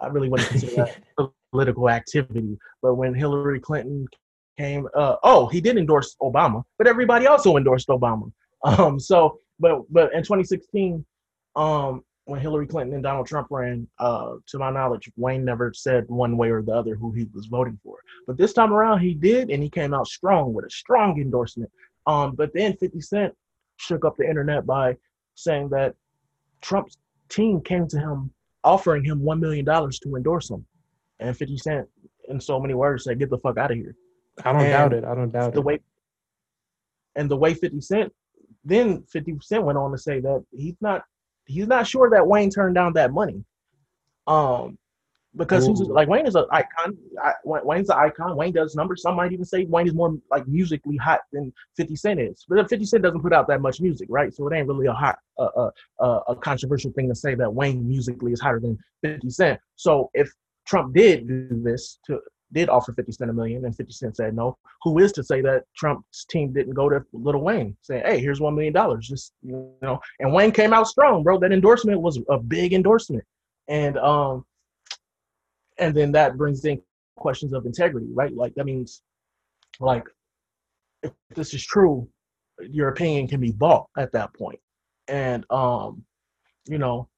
I really wouldn't consider that political activity. But when Hillary Clinton came, uh, oh, he did endorse Obama, but everybody also endorsed Obama. Um, so, but but in 2016, um, when Hillary Clinton and Donald Trump ran, uh, to my knowledge, Wayne never said one way or the other who he was voting for. But this time around, he did, and he came out strong with a strong endorsement. Um, but then 50 Cent shook up the internet by saying that Trump's team came to him offering him one million dollars to endorse him, and 50 Cent, in so many words, said, "Get the fuck out of here." I don't And doubt it. I don't doubt the it. way and the way 50 Cent then 50 Cent went on to say that he's not he's not sure that Wayne turned down that money. Um because he's like Wayne is an icon. I, Wayne- Wayne's an icon. Wayne does numbers. Some might even say Wayne is more like musically hot than 50 Cent is. But 50 Cent doesn't put out that much music, right? So it ain't really a hot, uh, uh, a controversial thing to say that Wayne musically is hotter than 50 Cent. So if Trump did do this to did offer 50 Cent a million and 50 Cent said no, who is to say that Trump's team didn't go to Little Wayne saying, hey, here's one million dollars. Just you know, and Wayne came out strong, bro. That endorsement was a big endorsement. And um and then that brings in questions of integrity, right? Like that means like if this is true, your opinion can be bought at that point. And um, you know,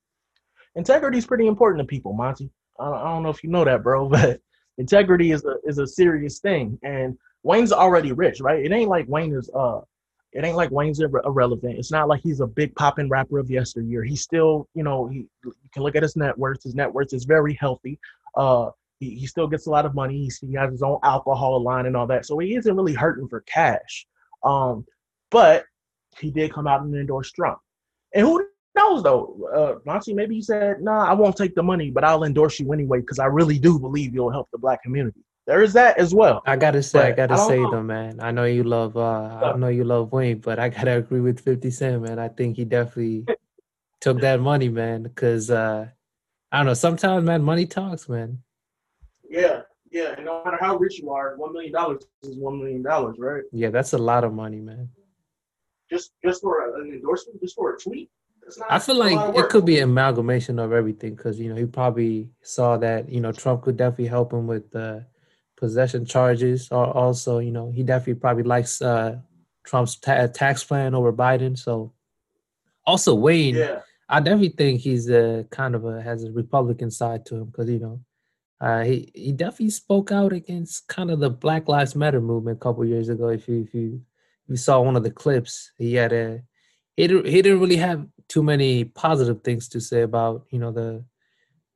integrity is pretty important to people, Monty. I don't know if you know that, bro, but integrity is a is a serious thing. And Wayne's already rich, right? It ain't like Wayne is uh it ain't like Wayne's irre- irrelevant. It's not like he's a big popping rapper of yesteryear. He's still, you know, he you can look at his net worth. His net worth is very healthy. Uh, he, he still gets a lot of money. He's, he has his own alcohol line and all that, so he isn't really hurting for cash. Um, but he did come out and endorse Trump. And who knows though? Uh, Monty, maybe he said, "Nah, I won't take the money, but I'll endorse you anyway because I really do believe you'll help the black community." There is that as well. I gotta say, I gotta I say know. though, man. I know you love, uh, I know you love Wayne, but I gotta agree with Fifty Cent, man. I think he definitely took that money, man. Because uh, I don't know. Sometimes, man, money talks, man. Yeah, yeah. And no matter how rich you are, one million dollars is one million dollars, right? Yeah, that's a lot of money, man. Just just for an endorsement, just for a tweet. I feel like it could be an amalgamation of everything because you know he probably saw that you know Trump could definitely help him with the possession charges, or also you know he definitely probably likes uh, Trump's ta- tax plan over Biden. So also Wayne, Yeah, I definitely think he's a kind of a has a Republican side to him because you know uh, he he definitely spoke out against kind of the Black Lives Matter movement a couple years ago. If you if you you saw one of the clips, he had a he didn't, he didn't really have too many positive things to say about you know the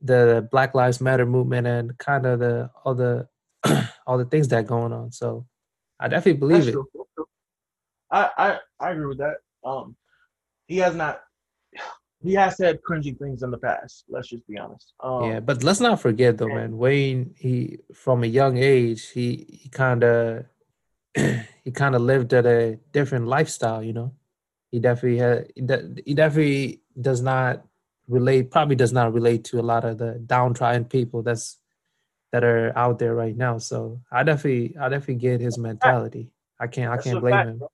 the Black Lives Matter movement and kind of the all the all the things that going on. So I definitely believe that's it. true. I, I I agree with that. Um, he has not. He has said cringy things in the past. Let's just be honest. Um, yeah, but let's not forget though, man. Wayne, he from a young age, he he kind of he kind of lived at a different lifestyle. You know, he definitely had he, definitely does not relate. Probably does not relate to a lot of the downtrodden people that's that are out there right now. So I definitely I definitely get his mentality. I can't I can't blame fact, him. bro.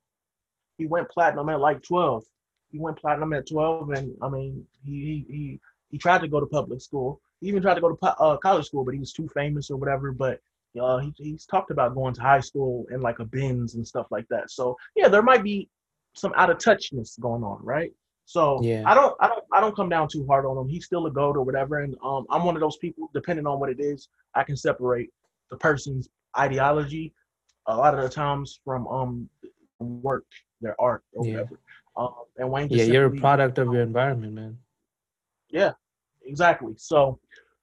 He went platinum at like 12. He went platinum at 12, and I mean, he he he, he tried to go to public school. He even tried to go to uh, college school, but he was too famous or whatever. But uh, he he's talked about going to high school in like a Benz and stuff like that. So yeah, there might be some out of touchness going on, right? So Yeah. I don't I don't I don't come down too hard on him. He's still a goat or whatever, and um, I'm one of those people. Depending on what it is, I can separate the person's ideology a lot of the times from um work, their art or Yeah. whatever. Um, and Wayne just Yeah, you're a product of your environment, man. Yeah, exactly. So,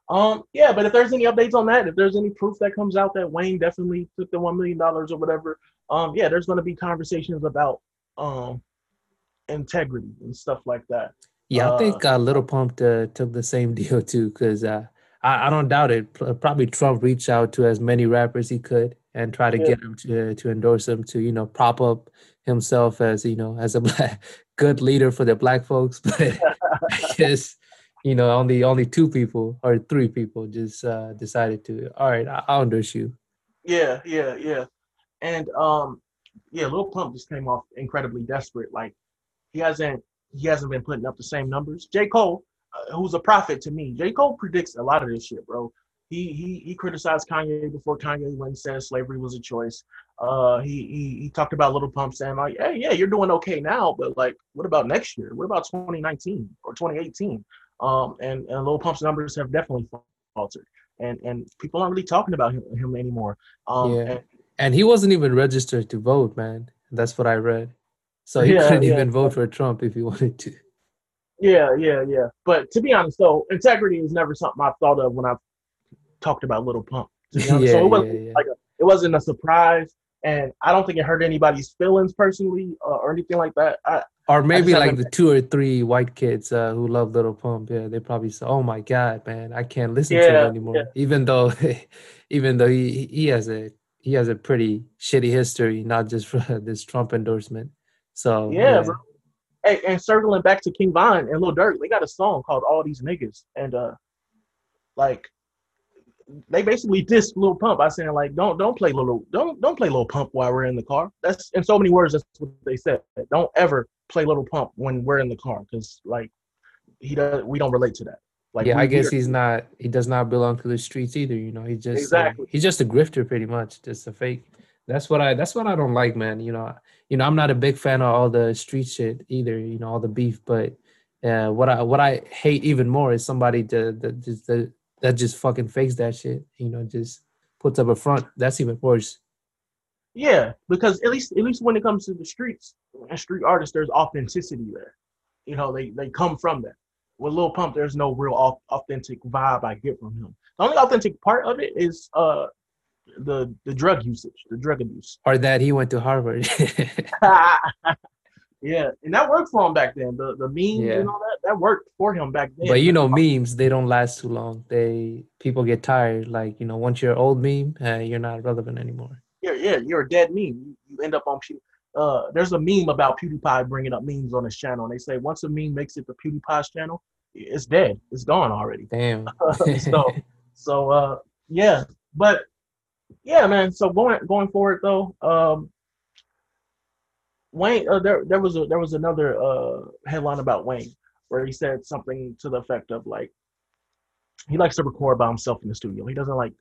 um, yeah, but if there's any updates on that, if there's any proof that comes out that Wayne definitely took the one million dollars or whatever, um, yeah, there's going to be conversations about um integrity and stuff like that. Yeah, I think uh, Little Pump uh, took the same deal too, because uh, I, I don't doubt it. Probably Trump reached out to as many rappers he could and try to Yeah. get him to to endorse him to you know prop up himself as you know as a black, good leader for the black folks. But I guess you know only only two people or three people just uh, decided to. All right, I- I'll endorse you. Yeah, yeah, yeah. And um yeah, Lil Pump just came off incredibly desperate. Like he hasn't he hasn't been putting up the same numbers. J. Cole, uh, who's a prophet to me, J. Cole predicts a lot of this shit, bro. He he he criticized Kanye before Kanye went and said slavery was a choice. Uh he he he talked about Little Pump saying like, hey, yeah, you're doing okay now, but like what about next year? What about 2019 or 2018? Um and, and Lil Pump's numbers have definitely faltered. And and people aren't really talking about him, him anymore. Um Yeah. and And he wasn't even registered to vote, man. That's what I read. So he Yeah, couldn't yeah. even vote for Trump if he wanted to. Yeah, yeah, yeah. But to be honest, though, integrity is never something I've thought of when I've talked about Little Pump. To be honest. Yeah, so it wasn't yeah, yeah. like a, it wasn't a surprise, and I don't think it hurt anybody's feelings personally uh, or anything like that. I, Or maybe like the two or three white kids uh, who love Little Pump. Yeah, they probably say, "Oh my God, man, I can't listen to him anymore." Even though, even though he he has a he has a pretty shitty history, not just for this Trump endorsement. So yeah, bro. Hey, and circling back to King Von and Lil Durk, they got a song called "All These Niggas," and uh, like they basically dissed Lil Pump by saying like, "Don't don't play Lil don't don't play Lil Pump while we're in the car." That's in so many words. That's what they said. Don't ever play Lil Pump when we're in the car because like he does. We don't relate to that. Like yeah, I guess here. he's not. He does not belong to the streets either. You know, he's just uh, he's just a grifter, pretty much, just a fake. That's what I. That's what I don't like, man. You know, you know, I'm not a big fan of all the street shit either. You know, all the beef, but uh, what I what I hate even more is somebody that that just that, that just fucking fakes that shit. You know, just puts up a front. That's even worse. Yeah, because at least at least when it comes to the streets and street artists, there's authenticity there. You know, they they come from that. With Lil Pump, there's no real au- authentic vibe I get from him. The only authentic part of it is uh the the drug usage, the drug abuse. Or that he went to Harvard. yeah, and that worked for him back then. The the memes Yeah. and all that that worked for him back then. But you know, memes they don't last too long. They people get tired. Like you know, once you're old meme, uh, you're not relevant anymore. yeah, yeah, you're a dead meme. You, end up on uh there's a meme about PewDiePie bringing up memes on his channel, and they say once a meme makes it to PewDiePie's channel, it's dead. It's gone already. Damn. so so uh yeah but yeah man so going going forward though um wayne uh, there there was a there was another uh headline about wayne where he said something to the effect of like he likes to record by himself in the studio he doesn't like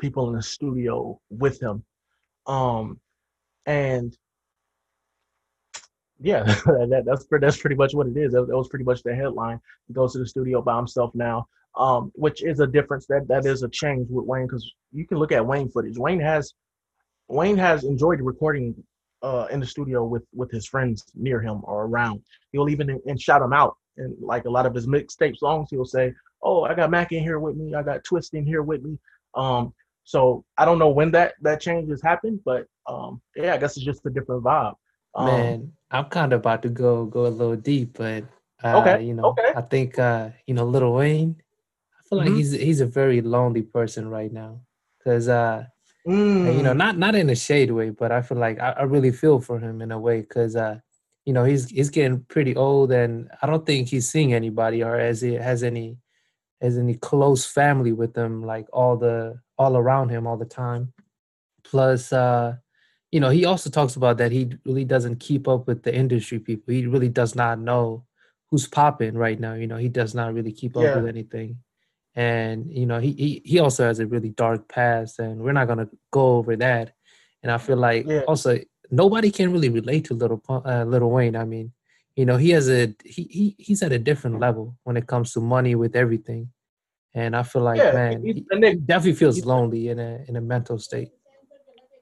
people in the studio with him um and yeah that, that's that's pretty much what it is that, that was pretty much the headline he goes to the studio by himself now um, which is a difference. That that is a change with Wayne because you can look at Wayne footage. Wayne has Wayne has enjoyed recording uh, in the studio with with his friends near him or around. He'll even and shout them out. And like a lot of his mixtape songs, he'll say, "Oh, I got Mac in here with me. I got Twist in here with me." Um, so I don't know when that that change has happened, but um, yeah, I guess it's just a different vibe. Um, Man, I'm kind of about to go go a little deep, but uh, Okay, you know, okay. I think uh, you know, Little Wayne. I feel like Mhm. he's he's a very lonely person right now, because uh, mm, you know, not not in a shade way, but I feel like I, I really feel for him in a way, because uh, you know, he's he's getting pretty old, and I don't think he's seeing anybody or as he has any has any close family with him, like all the all around him all the time. Plus, uh, you know, he also talks about that he really doesn't keep up with the industry people. He really does not know who's popping right now. You know, he does not really keep up Yeah. with anything. And you know, he, he he also has a really dark past, and we're not gonna go over that. And I feel like Yeah. also nobody can really relate to little uh, little Wayne. I mean, you know, he has a he, he he's at a different level when it comes to money with everything. And I feel like yeah, man, he definitely feels lonely in a in a mental state.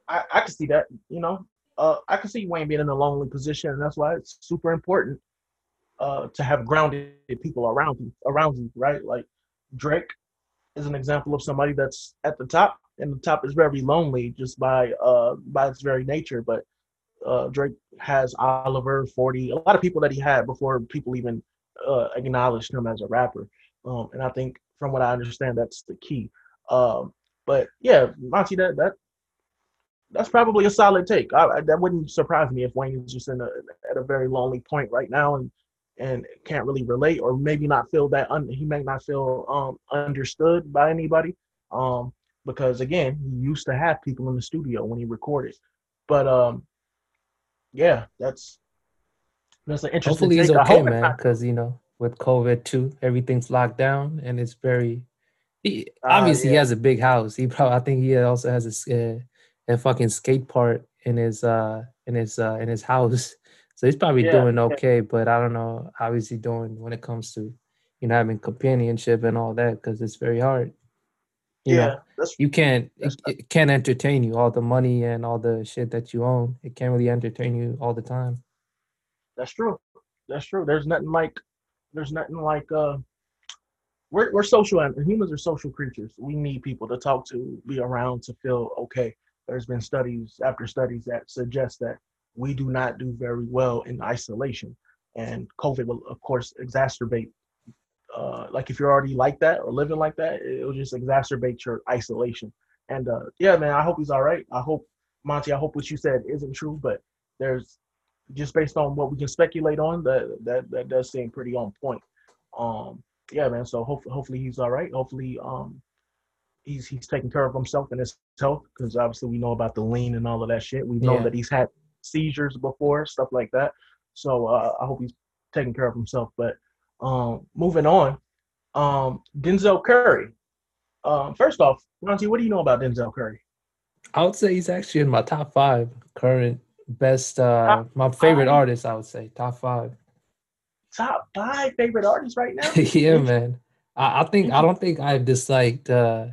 I, I can see that, you know. Uh, I can see Wayne being in a lonely position, and that's why it's super important uh, to have grounded people around you, around you, right? Like Drake is an example of somebody that's at the top, and the top is very lonely just by uh, by its very nature. But uh, Drake has Oliver, Forty, a lot of people that he had before people even uh, acknowledged him as a rapper. Um, and I think, from what I understand, that's the key. Um, but yeah, Monty, that that that's probably a solid take. I, I, that wouldn't surprise me if Wayne is just in a at a very lonely point right now and and can't really relate, or maybe not feel that un, he may not feel um, understood by anybody. Um, because again, he used to have people in the studio when he recorded. But um, yeah, that's that's an interesting. Hopefully he's okay, man. Because you know, with COVID too, everything's locked down, and it's very. He, Ah, obviously, he yeah. has a big house. He probably, I think, he also has a. uh, a fucking skate park in his uh in his uh in his house. So he's probably Yeah, doing okay, but I don't know how is he doing when it comes to, you know, having companionship and all that because it's very hard. You yeah, know, that's you can't it, That's- it can't entertain you all the money and all the shit that you own. It can't really entertain you all the time. That's true. That's true. There's nothing like there's nothing like uh we're we're social and humans are social creatures. We need people to talk to, be around to feel okay. There's been studies after studies that suggest that we do not do very well in isolation. And COVID will of course exacerbate uh like if you're already like that or living like that, it will just exacerbate your isolation. And uh yeah, man, I hope he's all right. I hope Monty, I hope what you said isn't true, but there's just based on what we can speculate on, that that that does seem pretty on point. Um, yeah, man. So hopefully, hopefully he's all right. Hopefully, um, he's he's taking care of himself and his health because obviously we know about the lean and all of that shit. We know Yeah. that he's had seizures before, stuff like that. So uh, I hope he's taking care of himself. But um, moving on, um, Denzel Curry. Um, first off, Monty, what do you know about Denzel Curry? I would say he's actually in my top five current best uh my favorite five? artist, I would say. Top five. Top five favorite artists right now. yeah, man. I, I think I don't think I've disliked uh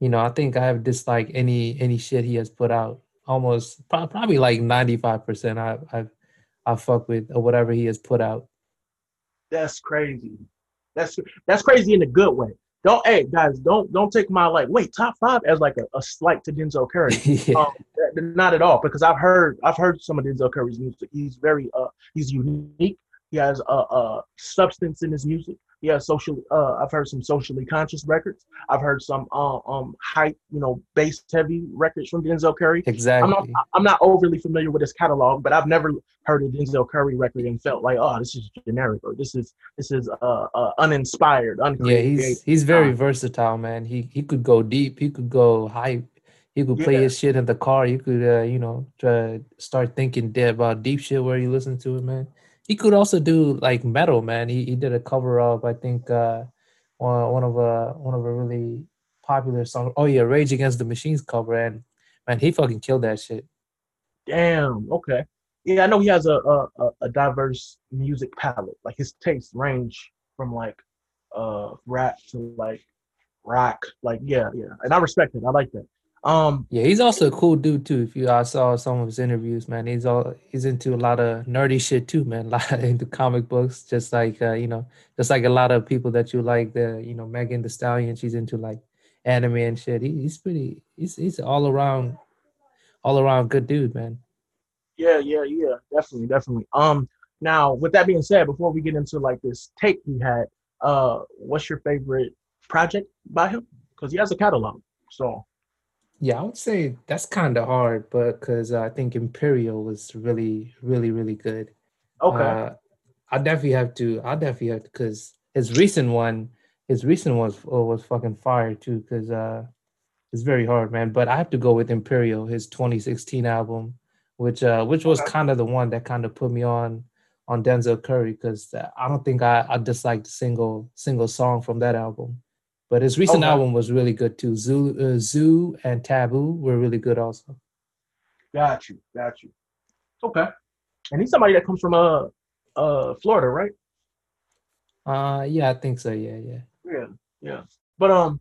you know, I think I have disliked any any shit he has put out. Almost probably like 95% I I've I fuck with or whatever he has put out. That's crazy. That's that's crazy in a good way. Don't hey guys, don't don't take my like wait top five as like a, a slight to Denzel Curry. yeah. Um, not at all because I've heard I've heard some of Denzel Curry's music. He's very uh he's unique. He has a, a substance in his music. He has social. Uh, I've heard some socially conscious records. I've heard some uh, um hype, you know, bass heavy records from Denzel Curry. I'm exactly. not I'm not overly familiar with his catalog, but I've never heard a Denzel Curry record and felt like, oh, this is generic or this is this is uh, uh uninspired, Yeah, he's he's very versatile, man. He he could go deep. He could go high. He could play Yeah. his shit in the car. You could uh, you know try, start thinking deep about deep shit where you listen to it, man. He could also do like metal, man. He he did a cover of I think uh one of a one of a really popular song. Oh yeah, Rage Against the Machines cover, and man, he fucking killed that shit. Damn. Okay. Yeah, I know he has a, a a- a diverse music palette. Like his tastes range from like uh rap to like rock. Like yeah, yeah, and I respect it. I like that. Um, Yeah, he's also a cool dude too. If you I saw some of his interviews, man, he's all he's into a lot of nerdy shit too, man. A lot into comic books, just like uh, you know, just like a lot of people that you like. The you know, Megan Thee Stallion, she's into like anime and shit. He, he's pretty. He's he's all around, all around good dude, man. yeah, yeah, yeah, definitely, definitely. Um, now with that being said, before we get into like this take he had, uh, what's your favorite project by him? Because he has a catalog. So Yeah, I would say that's kind of hard, but because uh, I think Imperial was really, really, really good. okay, Uh, I definitely have to. I definitely have to because his recent one, his recent one was oh, was fucking fire too. Because uh, it's very hard, man. But I have to go with Imperial, his 2016 album. which uh which was Okay. kind of the one that kind of put me on on Denzel Curry because I don't think I I disliked a single single song from that album. But his recent Okay. album was really good too. ZUU, uh, ZUU and Taboo were really good also. Got you, got you. Okay. And he's somebody that comes from uh uh Florida, right? Uh, yeah, I think so. Yeah, yeah. Yeah, yeah. But um,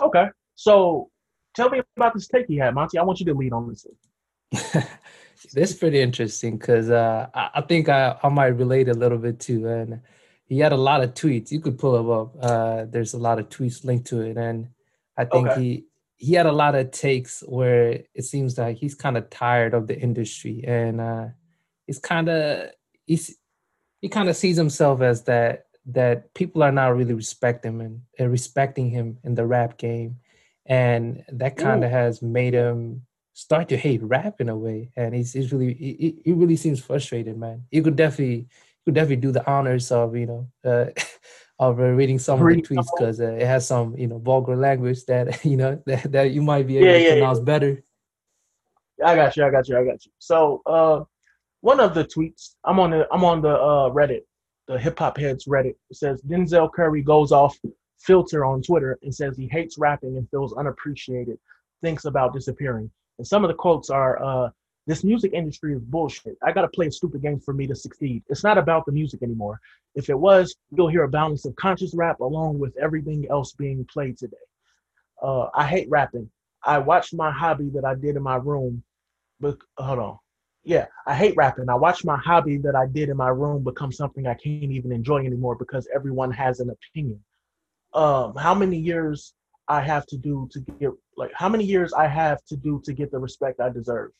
okay. So tell me about this take he had, Monty. I want you to lead on this. this is pretty interesting because uh, I, I think I, I might relate a little bit too. And he had a lot of tweets. You could pull them up. Uh, there's a lot of tweets linked to it, and I think Okay. he he had a lot of takes where it seems like he's kind of tired of the industry, and uh, he's kind of he's he kind of sees himself as that that people are not really respecting him and, and respecting him in the rap game, and that kind of has made him start to hate rap in a way. And he's, he's really he, he- really seems frustrated, man. You could definitely could definitely do the honors of you know uh, of uh, reading some of the tweets because uh, it has some you know vulgar language that you know that, that you might be able Yeah, to yeah, yeah. pronounce better. I got you. I got you. I got you. So, uh, one of the tweets I'm on the I'm on the uh, Reddit, the Hip Hop Heads Reddit. It says Denzel Curry goes off filter on Twitter and says he hates rapping and feels unappreciated, thinks about disappearing. And some of the quotes are, uh, "This music industry is bullshit. I gotta play a stupid game for me to succeed. It's not about the music anymore. If it was, you'll hear a balance of conscious rap along with everything else being played today. Uh, I hate rapping. I watched my hobby that I did in my room. But hold on. Yeah, I hate rapping. I watched my hobby that I did in my room become something I can't even enjoy anymore because everyone has an opinion. Um, how many years I have to do to get like how many years I have to do to get the respect I deserve.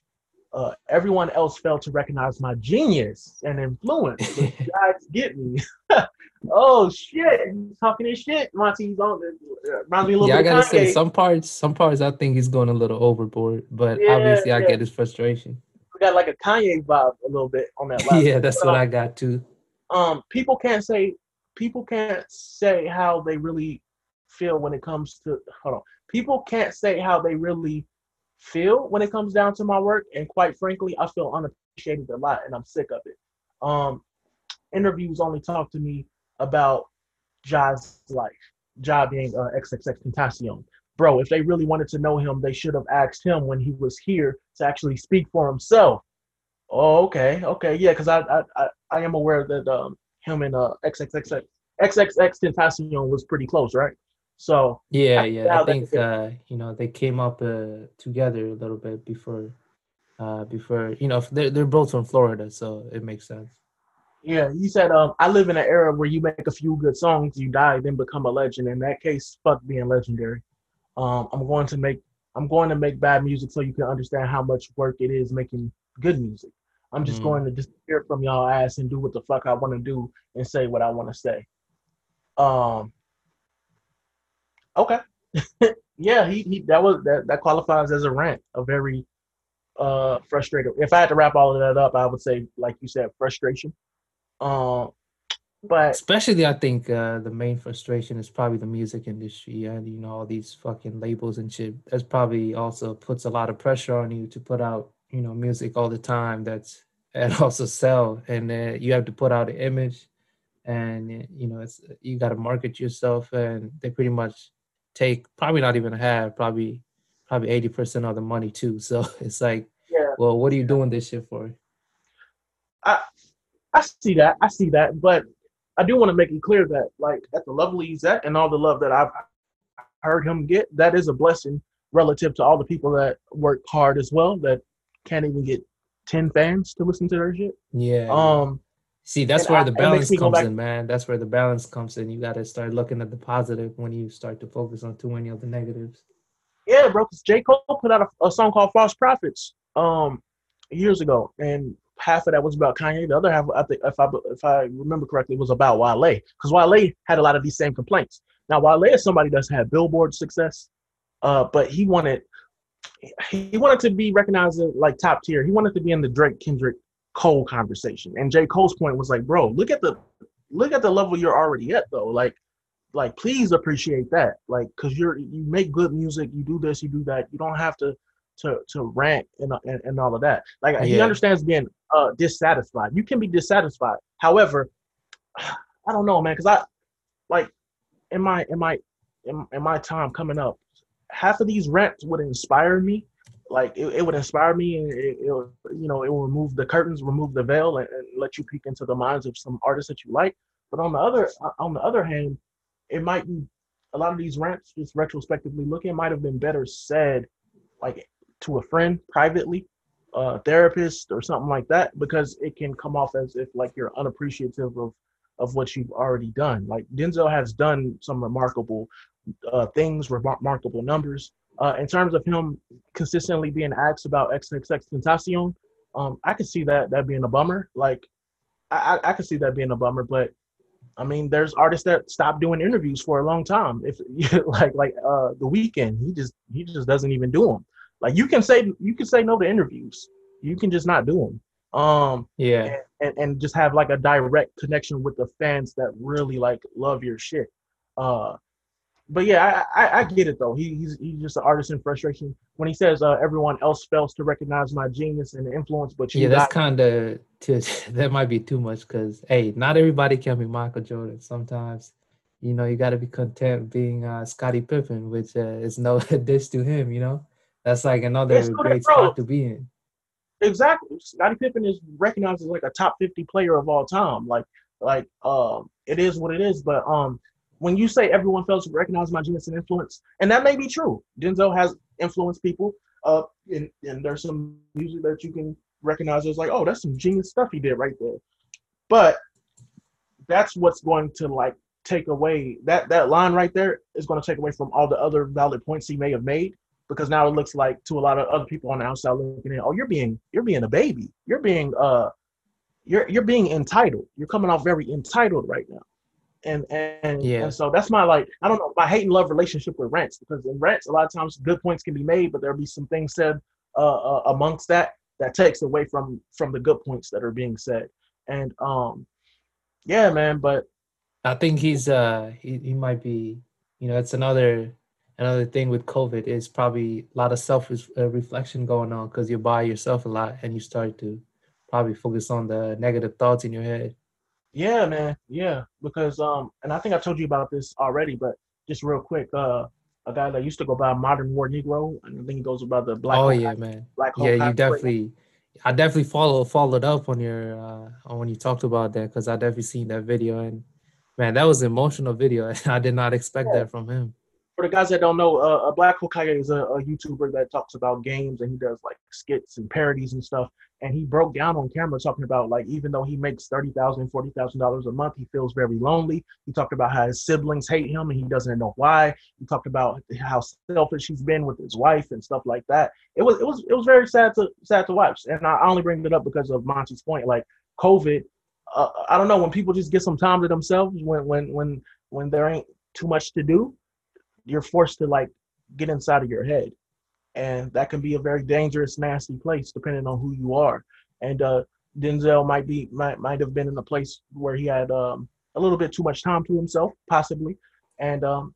Uh, everyone else failed to recognize my genius and influence. You guys get me. oh shit, he's talking his shit. Monty's on. Uh, reminds me a little Yeah, I gotta say some parts some parts I think he's going a little overboard, but Yeah, obviously I get his frustration. we got like a Kanye vibe a little bit on that last. yeah, that's But, what um, I got too. um people can't say people can't say how they really feel when it comes to hold on people can't say how they really feel when it comes down to my work and quite frankly i feel unappreciated a lot and i'm sick of it. Um interviews only talk to me about Ja's life Ja being uh, xxx tentacion. Bro if they really wanted to know him they should have asked him when he was here to actually speak for himself. Oh, okay, okay, yeah, because I, I I I am aware that um him and uh XXX XXX Tentacion was pretty close, right? So Yeah, yeah. I think uh, you know they came up uh, together a little bit before, uh, before you know they're they're both from Florida, so it makes sense. yeah, he said um I live in an era where you make a few good songs, you die, then become a legend. In that case, fuck being legendary. Um, I'm going to make I'm going to make bad music so you can understand how much work it is making good music. I'm just Mm. going to disappear from y'all ass and do what the fuck I want to do and say what I want to say. Um. Okay. yeah, he, he that was that that qualifies as a rant, a very uh frustrated. If I had to wrap all of that up, I would say, like you said, frustration. Um, but Especially, I think uh, the main frustration is probably the music industry and you know all these fucking labels and shit. That's probably also puts a lot of pressure on you to put out you know music all the time. That's and also sell, and uh, you have to put out an image, and you know it's you got to market yourself, and they pretty much take probably not even half, probably probably eighty percent of the money too. So it's like, yeah, well, what are you doing this shit for? I I see that. I see that. But I do want to make it clear that, like, at the level he's at and all the love that I've heard him get, that is a blessing relative to all the people that work hard as well that can't even get 10 fans to listen to their shit. Yeah. Um, See, that's and where I- the balance comes back- in, man. That's where the balance comes in. You got to start looking at the positive when you start to focus on too many of the negatives. yeah, bro, because J. Cole put out a, a song called False Prophets um, years ago, and half of that was about Kanye. The other half, I think, if I if I remember correctly, was about Wale, because Wale had a lot of these same complaints. Now, Wale is somebody that's had Billboard success, uh, but he wanted he wanted to be recognized as like top tier. He wanted to be in the Drake Kendrick Cole conversation. And J. Cole's point was like, bro, look at the look at the level you're already at though. Like like please appreciate that. Like cuz you're you make good music, you do this, you do that. You don't have to to to rant and and, and all of that. Like he understands being uh dissatisfied. You can be dissatisfied. However, I don't know, man, because I like in my in my in, in my time coming up, half of these rants would inspire me. Like it, it would inspire me, and it, it you know, it will remove the curtains, remove the veil, and, and let you peek into the minds of some artists that you like. But on the other on the other hand, it might be a lot of these rants, just retrospectively looking, might have been better said, like to a friend privately, a therapist or something like that, because it can come off as if like you're unappreciative of of what you've already done. Like Denzel has done some remarkable uh, things, remarkable numbers. Uh, in terms of him consistently being asked about XXX Tentacion, um, I could see that that being a bummer. Like, I, I, I could see that being a bummer, but I mean, there's artists that stop doing interviews for a long time. If like like uh, the Weeknd, he just he just doesn't even do them. Like you can say you can say no to interviews, you can just not do them. Um, Yeah. and, and just have like a direct connection with the fans that really like love your shit. Uh, but yeah, I, I, I get it though. He, he's he's just an artist in frustration. When he says uh, everyone else fails to recognize my genius and influence, but you Yeah, that's kind of that might be too much because hey, not everybody can be Michael Jordan. Sometimes, you know, you got to be content being uh, Scottie Pippen, which uh, is no dish to him. You know, that's like another great spot to be in. exactly. Scottie Pippen is recognized as like a top fifty player of all time. Like like um, it is what it is. But um, when you say everyone fails to recognize my genius and influence, and that may be true. Denzel has influenced people. Uh, and, and there's some music that you can recognize as like, oh, that's some genius stuff he did right there. But that's what's going to like take away that that line right there is going to take away from all the other valid points he may have made because now it looks like to a lot of other people on the outside looking in, oh, you're being you're being a baby. You're being uh you're you're being entitled. You're coming off very entitled right now. And and, Yeah. and so that's my like I don't know my hate and love relationship with rants because in rants a lot of times good points can be made, but there'll be some things said uh, uh amongst that that takes away from from the good points that are being said. And um yeah, man, but I think he's uh he, he might be you know it's another another thing with COVID is probably a lot of self uh, reflection going on because you're by yourself a lot and you start to probably focus on the negative thoughts in your head. Yeah, man. Yeah, because um, and I think I told you about this already, but just real quick, uh, a guy that used to go by Modern War Negro, and I think he goes by the Black. oh Hole- yeah, man. Black Hole Yeah, you definitely. I definitely follow followed up on your uh on when you talked about that because I definitely seen that video and man, that was an emotional video. and I did not expect Yeah. that from him. For the guys that don't know, uh, uh, Black Hokage is a, a YouTuber that talks about games and he does like skits and parodies and stuff. And he broke down on camera talking about like even though he makes thirty thousand, forty thousand dollars a month, he feels very lonely. He talked about how his siblings hate him and he doesn't know why. He talked about how selfish he's been with his wife and stuff like that. It was it was it was very sad to sad to watch. And I only bring it up because of Monty's point. Like COVID, uh, I don't know when people just get some time to themselves when when when when there ain't too much to do, you're forced to like get inside of your head and that can be a very dangerous nasty place depending on who you are and uh denzel might be might might have been in a place where he had um a little bit too much time to himself possibly and um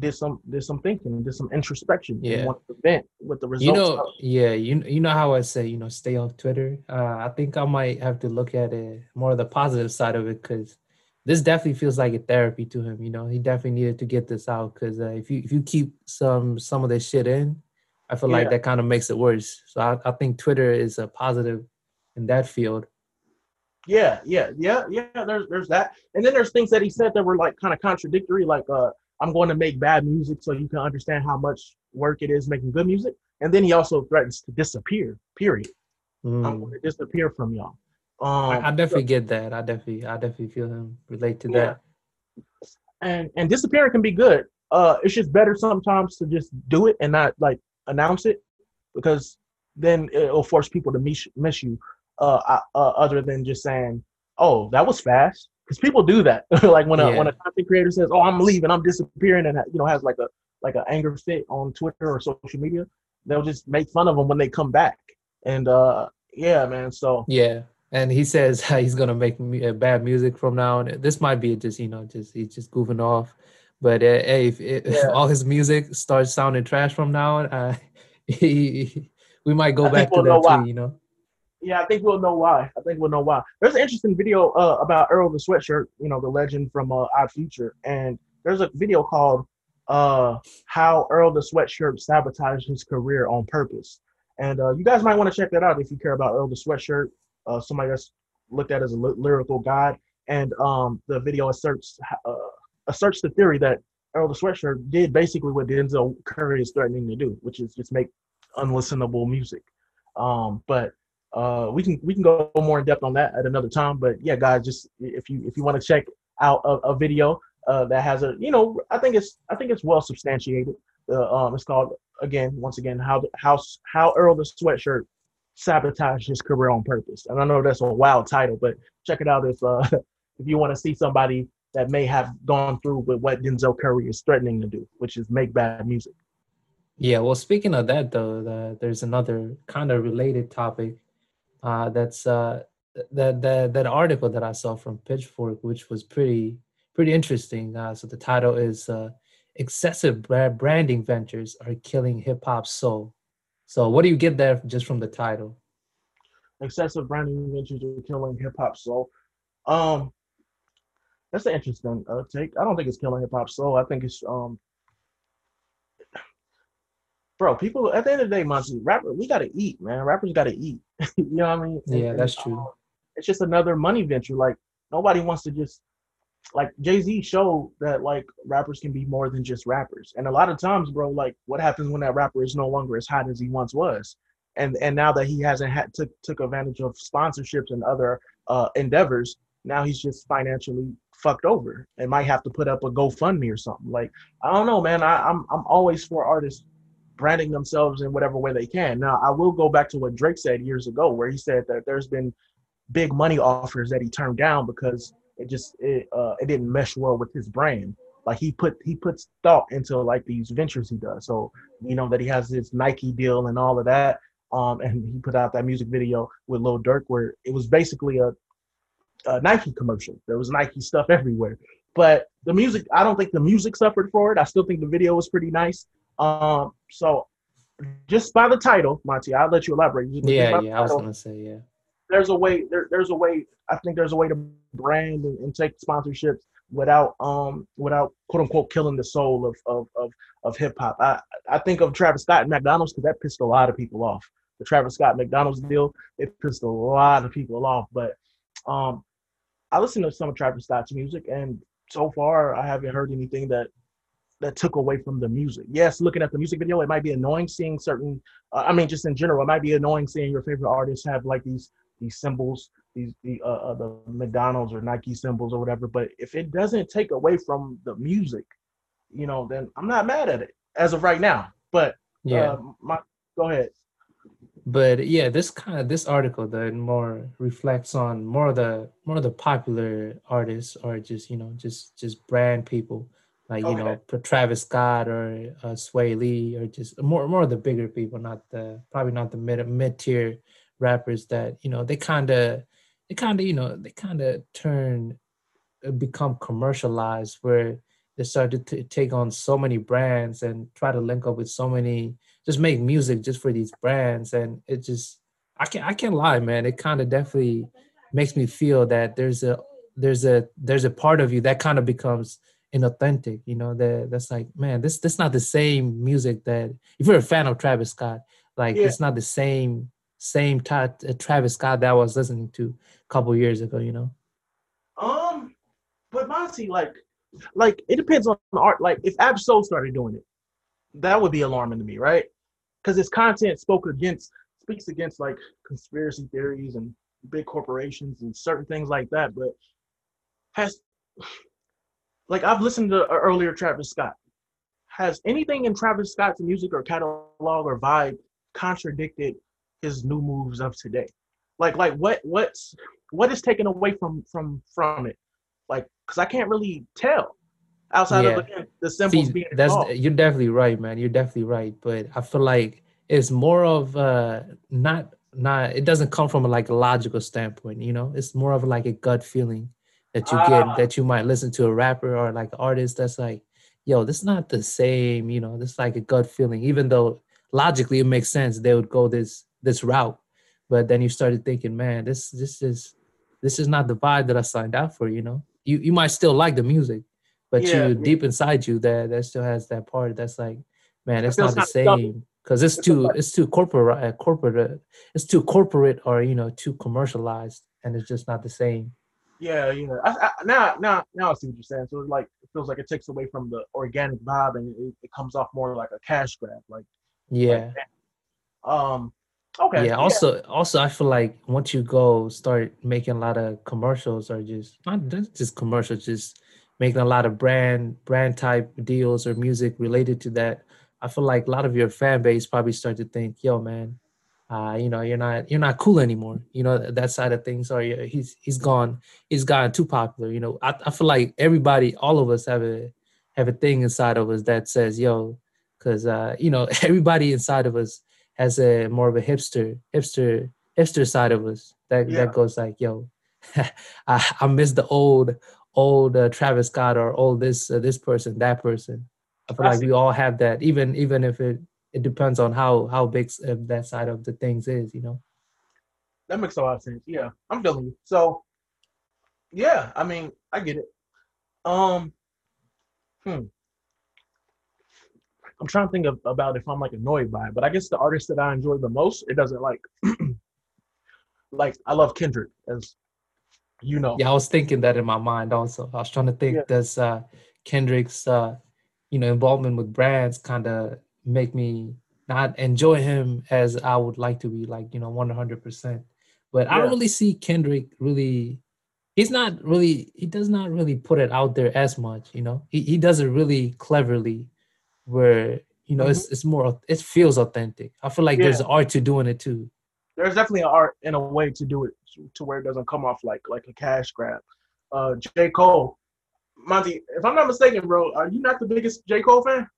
did some did some thinking did some introspection Yeah. and wanted to vent with the results You know, of- yeah, you you know how I say, you know, stay off Twitter. Uh, I think I might have to look at it more of the positive side of it because this definitely feels like a therapy to him. You know, he definitely needed to get this out because uh, if you if you keep some some of this shit in, I feel like that kind of makes it worse. So I, I think Twitter is a positive in that field. Yeah, yeah, yeah, yeah. There's there's that, and then there's things that he said that were like kind of contradictory. Like, uh, I'm going to make bad music so you can understand how much work it is making good music. And then he also threatens to disappear. Period. I'm Mm. going to disappear from y'all. Um, I, I definitely get that. I definitely I definitely feel him relate to Yeah. that. and and disappearing can be good. Uh, it's just better sometimes to just do it and not like announce it, because then it'll force people to miss miss you. Uh, uh, uh other than just saying, "Oh, that was fast," because people do that. like when a when a content creator says, "Oh, I'm leaving, I'm disappearing," and you know has like a like an anger fit on Twitter or social media, they'll just make fun of them when they come back. And uh, yeah, man. So Yeah, and he says he's gonna make mu- uh, bad music from now on. This might be just you know just he's just goofing off, but uh, hey, if, if Yeah. all his music starts sounding trash from now on, uh, we might go I back we'll to know that why. too. You know. Yeah, I think we'll know why. I think we'll know why. There's an interesting video uh, about Earl the Sweatshirt, you know, the legend from uh, Odd Future, and there's a video called uh, "How Earl the Sweatshirt Sabotaged His Career on Purpose," and uh, you guys might want to check that out if you care about Earl the Sweatshirt, uh, somebody that's looked at as a lyrical god. And um, the video asserts uh, asserts the theory that Earl the Sweatshirt did basically what Denzel Curry is threatening to do, which is just make unlistenable music. Um, but uh, we can we can go more in depth on that at another time. But yeah, guys, just if you if you want to check out a, a video uh, that has a you know I think it's I think it's well substantiated. Uh, um, it's called again once again how how how Earl the Sweatshirt sabotaged his career on purpose. And I know that's a wild title, but check it out if uh, if you want to see somebody that may have gone through with what Denzel Curry is threatening to do, which is make bad music. Yeah, well, speaking of that, though, the, there's another kind of related topic. Uh, that's uh, that that that article that I saw from Pitchfork, which was pretty pretty interesting. Uh, so the title is uh, "Excessive Branding Ventures Are Killing Hip Hop Soul." So, what do you get there just from the title? excessive branding ventures are killing hip hop soul. Um, that's an interesting uh, take. I don't think it's killing hip hop soul. I think it's um, bro. People at the end of the day, Monty, rapper, we gotta eat, man. Rappers gotta eat. you know what I mean? Yeah, and, that's true. um, it's just another money venture. Like nobody wants to just like Jay Z showed that like rappers can be more than just rappers. And a lot of times, bro, like what happens when that rapper is no longer as hot as he once was? And and now that he hasn't had took took advantage of sponsorships and other uh, endeavors, now he's just financially fucked over and might have to put up a GoFundMe or something. Like I don't know, man. I, I'm I'm always for artists branding themselves in whatever way they can. Now I will go back to what Drake said years ago, where he said that there's been big money offers that he turned down because it just it uh it didn't mesh well with his brand. Like he put he puts thought into like these ventures he does. So you know that he has this Nike deal and all of that. Um, and he put out that music video with Lil Durk where it was basically a, a Nike commercial. There was Nike stuff everywhere. But the music, I don't think the music suffered for it. I still think the video was pretty nice. Um, so just by the title, Monty, I'll let you elaborate. Just Yeah, yeah, I was gonna say yeah. there's a way there, there's a way i think there's a way to brand and, and take sponsorships without um without quote unquote killing the soul of of of, of hip-hop i i think of travis scott and mcdonald's because that pissed a lot of people off the travis scott mcdonald's deal it pissed a lot of people off but um i listen to some of travis scott's music and so far i haven't heard anything that that took away from the music. Yes, looking at the music video, it might be annoying seeing certain. Uh, I mean, just in general, it might be annoying seeing your favorite artists have like these these symbols, these the uh, uh, the McDonald's or Nike symbols or whatever. But if it doesn't take away from the music, you know, then I'm not mad at it as of right now. But Yeah. uh, my go ahead. But yeah this kind of this article then more reflects on more of the more of the popular artists or just you know just just brand people like you know Okay. Travis Scott or uh, Swae Lee or just more more of the bigger people not the probably not the mid mid tier rappers that you know they kind of they kind of you know they kind of turn uh, become commercialized where they started to take on so many brands and try to link up with so many just make music just for these brands and it just i can't i can't lie man it kind of definitely makes me feel that there's a there's a there's a part of you that kind of becomes inauthentic you know that that's like man this this not the same music that if you're a fan of travis scott like Yeah. it's not the same same type uh, travis scott that i was listening to a couple years ago you know Um, but Monty, like, like it depends on the art. Like, if Absol started doing it, that would be alarming to me, right? Because his content spoke against, speaks against like conspiracy theories and big corporations and certain things like that. But has, like, I've listened to uh, earlier Travis Scott. Has anything in Travis Scott's music or catalog or vibe contradicted his new moves of today? Like, like what, what's, what is taken away from from from it? Like, because I can't really tell outside Yeah. of again, the symbols See, being that's involved. you're definitely right, man. You're definitely right. But I feel like it's more of uh not not it doesn't come from a, like a logical standpoint, you know. It's more of like a gut feeling that you Ah. get that you might listen to a rapper or like an artist that's like, yo, this is not the same, you know, this is like a gut feeling, even though logically it makes sense they would go this this route but then you started thinking man this this is this is not the vibe that i signed out for you know you you might still like the music but Yeah, you yeah. deep inside you that that still has that part that's like man it's not the same because it's It too like- it's too corporate uh, corporate uh, it's too corporate or you know too commercialized and it's just not the same Yeah, yeah. I, I, now, now, now I see what you're saying. So it's like it feels like it takes away from the organic vibe, and it, it comes off more like a cash grab. Like, yeah um, okay, yeah also also i feel like once you go start making a lot of commercials or just not just commercials just making a lot of brand brand type deals or music related to that. I feel like a lot of your fan base probably start to think yo man uh you know you're not you're not cool anymore. You know that side of things or he's he's gone he's gotten too popular you know. I, I feel like everybody all of us have a have a thing inside of us that says yo because uh you know everybody inside of us has a more of a hipster hipster hipster side of us that Yeah. that goes like yo I, I miss the old old uh, Travis Scott or old this uh, this person that person I feel like we all have that even even if it it depends on how how big uh, that side of the things is you know that makes a lot of sense. Yeah, I'm feeling you. So, yeah, I mean, I get it. Um, hmm. I'm trying to think of, about if I'm like annoyed by it, but I guess the artist that I enjoy the most, it doesn't like, like I love Kendrick, as you know. yeah I was thinking that in my mind also. I was trying to think Yeah. does uh Kendrick's uh you know involvement with brands kind of make me not enjoy him as I would like to be like you know 100% but I don't really see Kendrick really he's not really he does not really put it out there as much you know? He, he does it really cleverly where you know it's it's more it feels authentic. I feel like there's art to doing it too there's definitely an art and a way to do it to- where it doesn't come off like like a cash grab. Uh, J. Cole, Monty, if I'm not mistaken, bro, are you not the biggest J. Cole fan?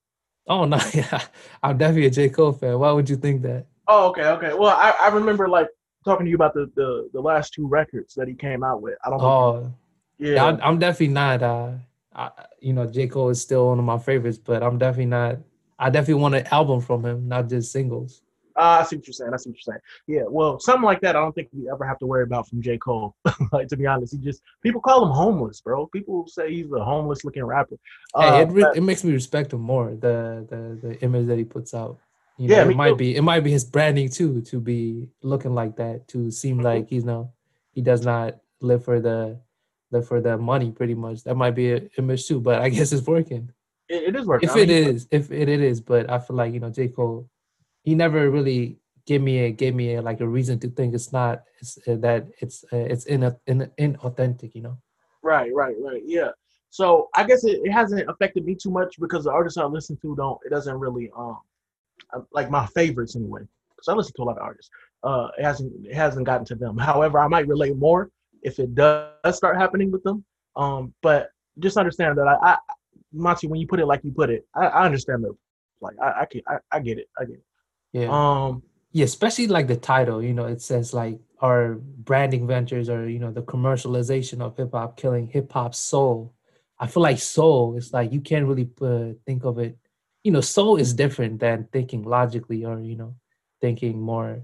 oh no yeah I'm definitely a J Cole fan why would you think that Oh, okay, okay. Well, I, I remember like talking to you about the, the the last two records that he came out with. I don't. oh yeah. Yeah, I'm, I'm definitely not. Uh, I, you know, J Cole is still one of my favorites, but I'm definitely not. I definitely want an album from him, not just singles. Uh, I see what you're saying. I see what you're saying. Yeah. Well, something like that, I don't think we ever have to worry about from J. Cole. like to be honest, he just people call him homeless, bro. People say he's a homeless looking rapper. hey, Uh, it re- but- it makes me respect him more. The the the image that he puts out. You Yeah, know, me it might too. be it might be his branding too to be looking like that to seem like he's no he does not live for the live for the money pretty much. That might be an image too, but I guess it's working. it, it is working. if I mean, it is, if it, it is, but I feel like you know J Cole, he never really gave me a gave me a, like a reason to think it's not it's, uh, that it's uh, it's in a, in inauthentic, you know. Right, right, right. Yeah. So I guess it, it hasn't affected me too much because the artists I listen to don't. It doesn't really um like my favorites anyway. Because I listen to a lot of artists. Uh, it hasn't it hasn't gotten to them. However, I might relate more if it does start happening with them. Um, but just understand that I, I Monty, when you put it like you put it, I, I understand the like I I, can, I I get it. I get it. Yeah, Um, yeah, especially like the title, you know, it says like our branding ventures or you know the commercialization of hip hop killing hip hop soul. I feel like soul is like you can't really uh, think of it. You know, soul is different than thinking logically or you know thinking more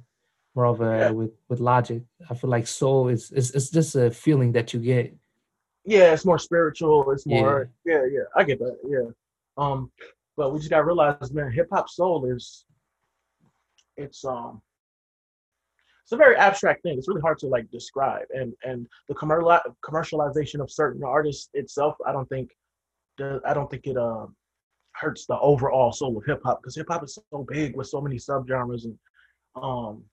more of a Yeah. with with logic. I feel like soul is is it's just a feeling that you get. yeah, it's more spiritual. It's Yeah. more, yeah, yeah, I get that, yeah. Um, but we just gotta realize, man, hip hop soul is, it's um, it's a very abstract thing. It's really hard to like describe, and and the commercial commercialization of certain artists itself, I don't think, I don't think it um hurts the overall soul of hip hop because hip hop is so big with so many subgenres and um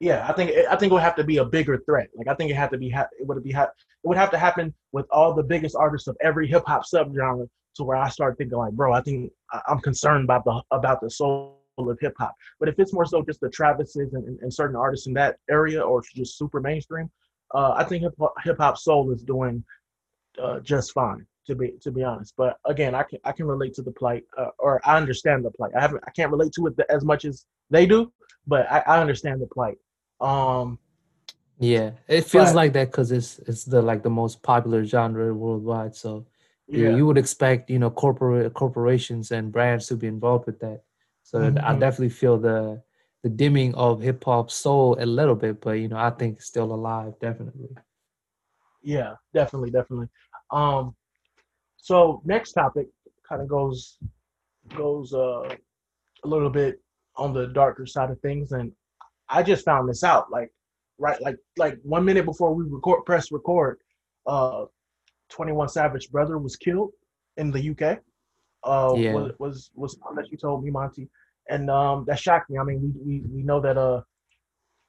yeah, I think I think it would have to be a bigger threat. Like I think it had to be ha- it would be ha- it would have to happen with all the biggest artists of every hip hop subgenre to where I start thinking like, bro, I think I'm concerned about the about the soul of hip hop. But if it's more so just the Travises and, and, certain artists in that area, or just super mainstream, uh, I think hip hip hop soul is doing uh, just fine. To be to be honest, but again, I can I can relate to the plight, uh, or I understand the plight. I haven't I can't relate to it as much as they do, but I, I understand the plight. Um, Yeah, it feels But- like that because it's it's the like the most popular genre worldwide. So yeah. yeah, you would expect you know corporate corporations and brands to be involved with that. So I Mhm. definitely feel the the dimming of hip hop soul a little bit, but you know, I think it's still alive, definitely. Yeah, definitely, definitely. Um, so next topic kind of goes goes uh, a little bit on the darker side of things, and I just found this out like right like like one minute before we record press record, uh, Twenty One Savage brother was killed in the UK. Uh, Yeah. was was was that you told me, Monty, and um, that shocked me. I mean, we we we know that uh.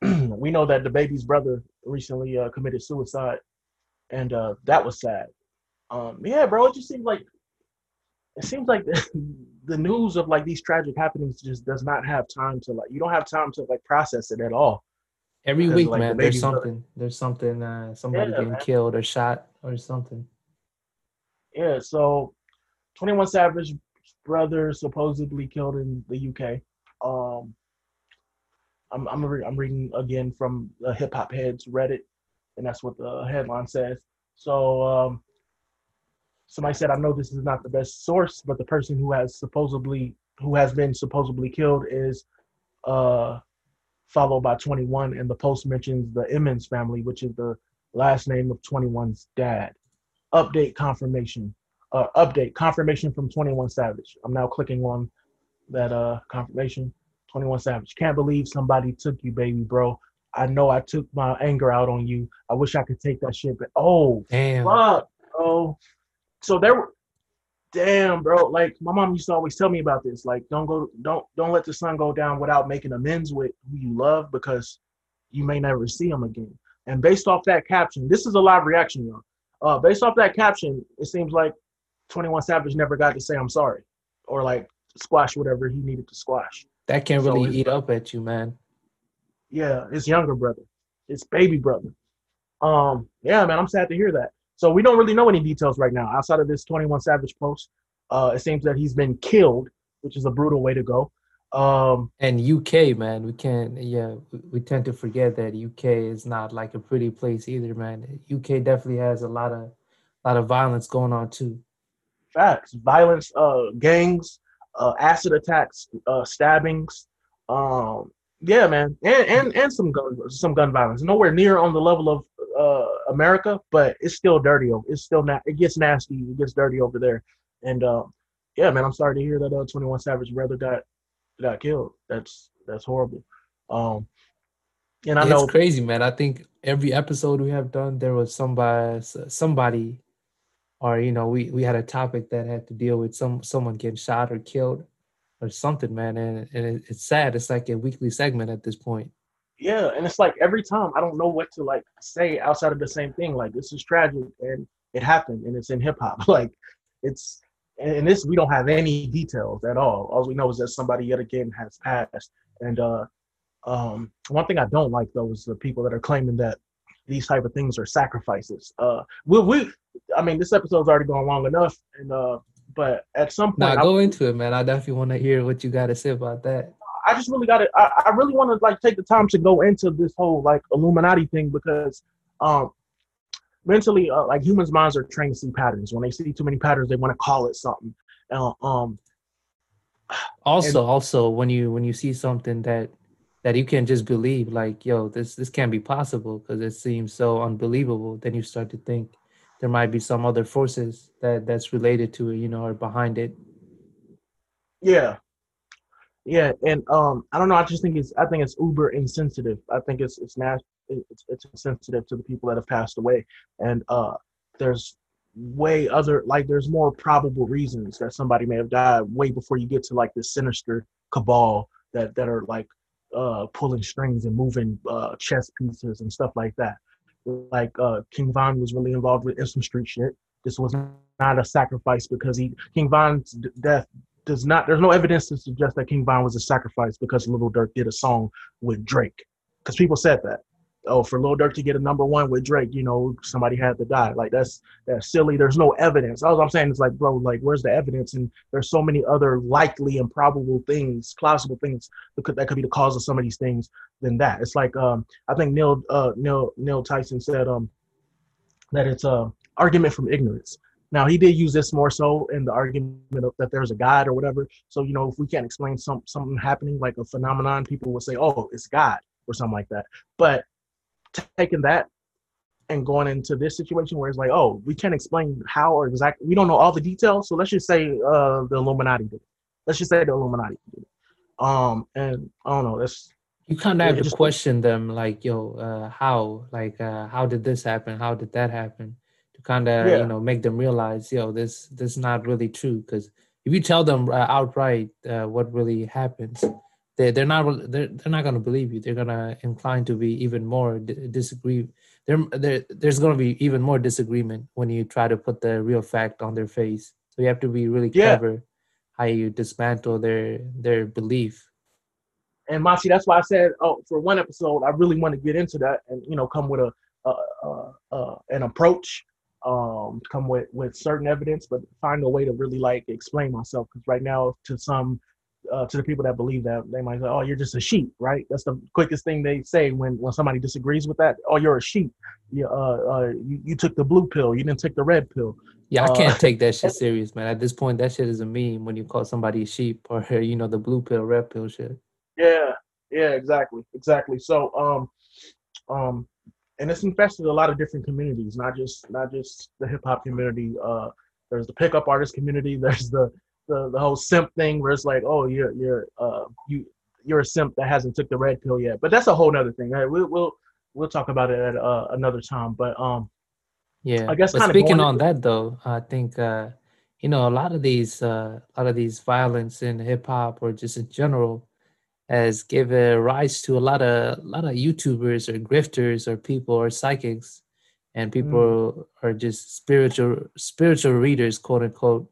we know that the baby's brother recently uh, committed suicide and uh, that was sad. Um, yeah, bro, it just seems like it seems like the, the news of like these tragic happenings just does not have time to like you don't have time to like process it at all. Every week, like, the man, there's baby's brother- something. There's something. Uh, somebody Yeah, getting man. killed or shot or something. Yeah, so Twenty One Savage brother supposedly killed in the UK. Um, I'm I'm, re- I'm reading again from the Hip Hop Heads Reddit, and that's what the headline says. So um, somebody said, I know this is not the best source, but the person who has supposedly who has been supposedly killed is uh, followed by 21, and the post mentions the Emmons family, which is the last name of 21's dad. Update confirmation. Uh, update confirmation from 21 Savage. I'm now clicking on that uh confirmation. 21 Savage. Can't believe somebody took you, baby, bro. I know I took my anger out on you. I wish I could take that shit, but oh Damn. fuck, bro. So there were damn, bro. Like my mom used to always tell me about this. Like, don't go, don't, don't let the sun go down without making amends with who you love because you may never see them again. And based off that caption, this is a live reaction, y'all. Uh, based off that caption, it seems like 21 Savage never got to say I'm sorry or like squash whatever he needed to squash. That can So really it's- eat up at you, man. Yeah, his younger brother, his baby brother. Um, yeah, man, I'm sad to hear that. So we don't really know any details right now outside of this 21 Savage post. Uh, it seems that he's been killed, which is a brutal way to go. Um, And UK, man, we can't. Yeah, we, we tend to forget that UK is not like a pretty place either, man. UK definitely has a lot of, lot of violence going on too. Facts, violence, uh, gangs, uh, acid attacks, uh, stabbings. Um, yeah, man, and and and some gun some gun violence. Nowhere near on the level of uh, America, but it's still dirty. over It's still not. It gets nasty. It gets dirty over there. And uh, yeah, man, I'm sorry to hear that uh, 21 Savage brother got got killed. That's that's horrible. Um, and I Yeah, know it's crazy, man. I think every episode we have done, there was somebody, somebody, or you know, we we had a topic that had to deal with some someone getting shot or killed or something, man. And and it, it's sad. It's like a weekly segment at this point. Yeah, and it's like every time I don't know what to like say outside of the same thing. Like this is tragic and it happened and it's in hip hop. Like it's and this we don't have any details at all. All we know is that somebody yet again has passed. And uh um one thing I don't like though is the people that are claiming that these type of things are sacrifices. Uh we we I mean this episode's already gone long enough and uh but at some point Now I- go into it, man. I definitely want to hear what you got to say about that. I just really got to. I, I really want to like take the time to go into this whole like Illuminati thing because, um, mentally, uh, like humans' minds are trained to see patterns. When they see too many patterns, they want to call it something. Uh, um, Also, also when you when you see something that that you can just believe, like yo, this this can't be possible because it seems so unbelievable, then you start to think there might be some other forces that that's related to it, you know, or behind it. yeah, yeah, and um, I don't know. I just think it's. I think it's uber insensitive. I think it's it's nas- it's it's insensitive to the people that have passed away, and uh, there's way other like there's more probable reasons that somebody may have died way before you get to like this sinister cabal that that are like uh pulling strings and moving uh chess pieces and stuff like that. Like uh king von was really involved with some street shit. This was not a sacrifice because he king von's death does not there's no evidence to suggest that king von was a sacrifice because Lil Durk did a song with drake. Because people said that oh for Lil Durk to get a number one with drake you know somebody had to die like that's that's silly. There's no evidence. All I'm saying is like, bro, like, where's the evidence? And there's so many other likely and probable things, plausible things that could that could be the cause of some of these things than that. It's like um, I think Neil uh Neil Neil Tyson said um that it's a argument from ignorance. Now he did use this more so in the argument that there's a God or whatever. So you know, if we can't explain some something happening like a phenomenon, people will say, "Oh, it's God" or something like that. But taking that and going into this situation where it's like, "Oh, we can't explain how or exactly, we don't know all the details." So let's just say uh, the Illuminati did. It. Let's just say the Illuminati did. It. Um, and I don't know. That's you kind of have to just, question them, like, yo, uh, how, like, uh, how did this happen? How did that happen? To kind of, yeah. you know, make them realize, yo, this, this is not really true. Because if you tell them uh, outright uh, what really happens, they they're not they're, they're not gonna believe you. They're gonna incline to be even more d- disagree. There, there, there's gonna be even more disagreement when you try to put the real fact on their face. So you have to be really clever yeah. how you dismantle their their belief and Machi, that's why I said, oh, for one episode, I really want to get into that and you know come with a, a, a, a an approach, um, come with with certain evidence, but find a way to really like explain myself. Because right now, to some, uh, to the people that believe that, they might say, oh, you're just a sheep, right? That's the quickest thing they say when when somebody disagrees with that. Oh, you're a sheep. You uh, uh you, you took the blue pill. You didn't take the red pill. Yeah, I can't uh, take that shit serious, man. At this point, that shit is a meme when you call somebody a sheep or you know the blue pill, red pill shit. Yeah, yeah, exactly, exactly. So, um, um, and it's infested a lot of different communities, not just not just the hip hop community. Uh, there's the pickup artist community. There's the, the the whole simp thing where it's like, oh, you're you're uh you you're a simp that hasn't took the red pill yet. But that's a whole other thing. Right? We'll we'll we'll talk about it at uh, another time. But um, yeah, I guess. But speaking on that though, I think uh, you know a lot of these uh, a lot of these violence in hip hop or just in general has given rise to a lot of a lot of YouTubers or grifters or people or psychics, and people mm. are just spiritual spiritual readers, quote unquote,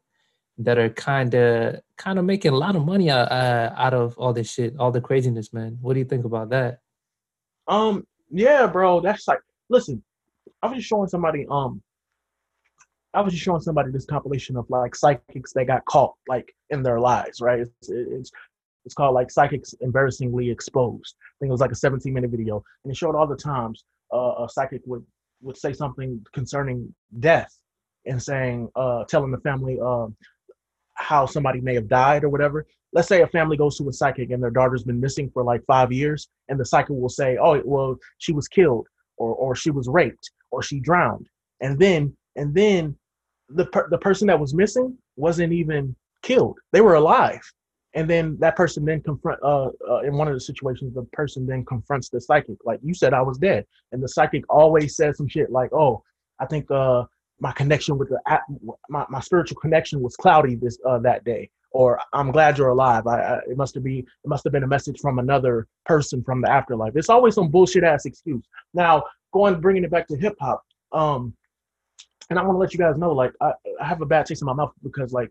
that are kind of kind of making a lot of money out, uh, out of all this shit, all the craziness, man. What do you think about that? Um, yeah, bro, that's like, listen, I was just showing somebody, um, I was just showing somebody this compilation of like psychics that got caught like in their lives, right? It's, it's it's called like Psychics Embarrassingly Exposed. I think it was like a 17 minute video. And it showed all the times uh, a psychic would, would say something concerning death and saying, uh, telling the family uh, how somebody may have died or whatever. Let's say a family goes to a psychic and their daughter's been missing for like five years, and the psychic will say, "Oh, well, she was killed, or or she was raped, or she drowned," and then and then the per- the person that was missing wasn't even killed; they were alive. And then that person then confront uh, uh, in one of the situations the person then confronts the psychic. Like you said i was dead. And the psychic always says some shit like oh i think uh my connection with the my, my spiritual connection was cloudy this uh, that day or i'm glad you're alive. I, I it must have been it must have been a message from another person from the afterlife. It's always some bullshit ass excuse. Now going bringing it back to hip hop um and i want to let you guys know like I, I have a bad taste in my mouth because like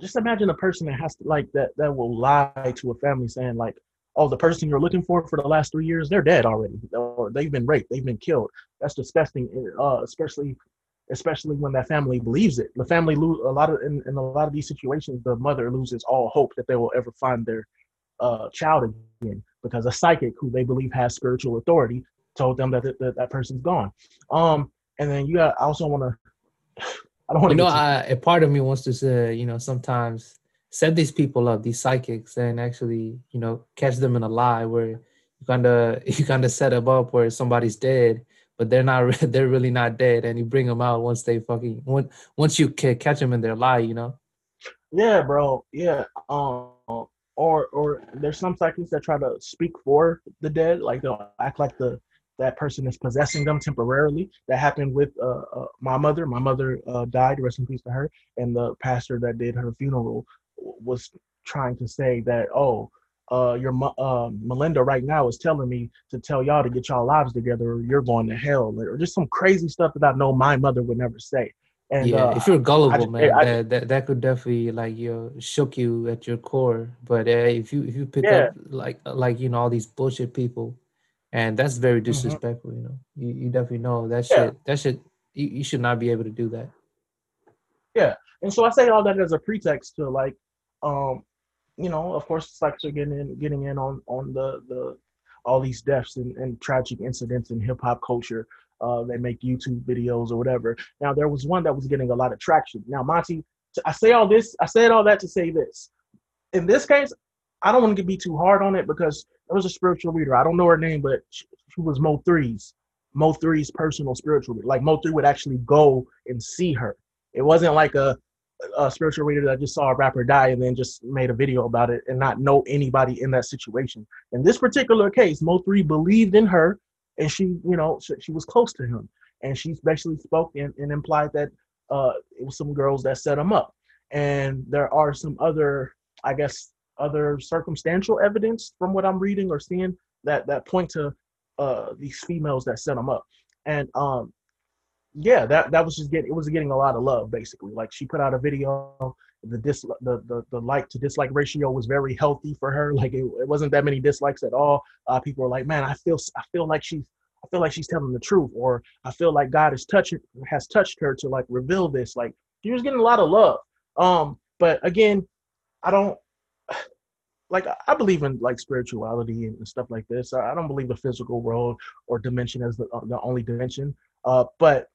just imagine a person that has to like that that will lie to a family saying like oh the person you're looking for for the last three years they're dead already or they've been raped they've been killed. That's disgusting uh, especially especially when that family believes it the family lose a lot of in, in a lot of these situations the mother loses all hope that they will ever find their uh, child again because a psychic who they believe has spiritual authority told them that that, that person's gone um and then you got, I also want to I don't want to. You know, I, a part of me wants to say, you know, sometimes set these people up, these psychics, and actually, you know, catch them in a lie where you kind of you kind of set them up where somebody's dead, but they're not. They're really not dead, and you bring them out once they fucking once you catch them in their lie, you know. Yeah, bro. Yeah. Um. Or or there's some psychics that try to speak for the dead, like they'll act like the that person is possessing them temporarily. That happened with uh, uh, my mother. My mother uh, died, rest in peace to her. And the pastor that did her funeral was trying to say that, oh, uh, your uh, Melinda right now is telling me to tell y'all to get y'all lives together, or you're going to hell, or just some crazy stuff that I know my mother would never say. And, yeah, uh, if you're gullible, just, man, I, that, that that could definitely like you know, shook you at your core. But uh, if you if you pick yeah. up like like you know all these bullshit people and that's very mm-hmm. disrespectful. Mm-hmm. You know, you, you definitely know that shit. Yeah. That shit, you, you should not be able to do that. Yeah, and so I say all that as a pretext to like, um, you know, of course, psychics are getting in, getting in on on the the all these deaths and, and tragic incidents in hip hop culture. Uh, they make YouTube videos or whatever. Now there was one that was getting a lot of traction. Now Monty, I say all this, I said all that to say this. In this case, I don't want to be too hard on it because there was a spiritual reader. I don't know her name, but she, she was Mo3's Mo Three's personal spiritual. Like Mo3 would actually go and see her. It wasn't like a a spiritual reader that just saw a rapper die and then just made a video about it and not know anybody in that situation. In this particular case, Mo3 believed in her and she, you know, she, she was close to him. And she basically spoke and, and implied that uh, it was some girls that set him up. And there are some other, I guess, other circumstantial evidence from what I'm reading or seeing that that point to uh, these females that set him up. And um, yeah, that that was just getting it was getting a lot of love basically. Like she put out a video, the dis the the, the like to dislike ratio was very healthy for her. Like it, it wasn't that many dislikes at all. Uh, people were like, man, I feel I feel like she's I feel like she's telling the truth, or I feel like God has touched has touched her to like reveal this. Like she was getting a lot of love. Um, but again, I don't like I believe in like spirituality and stuff like this. I don't believe the physical world or dimension as the, the only dimension. Uh, but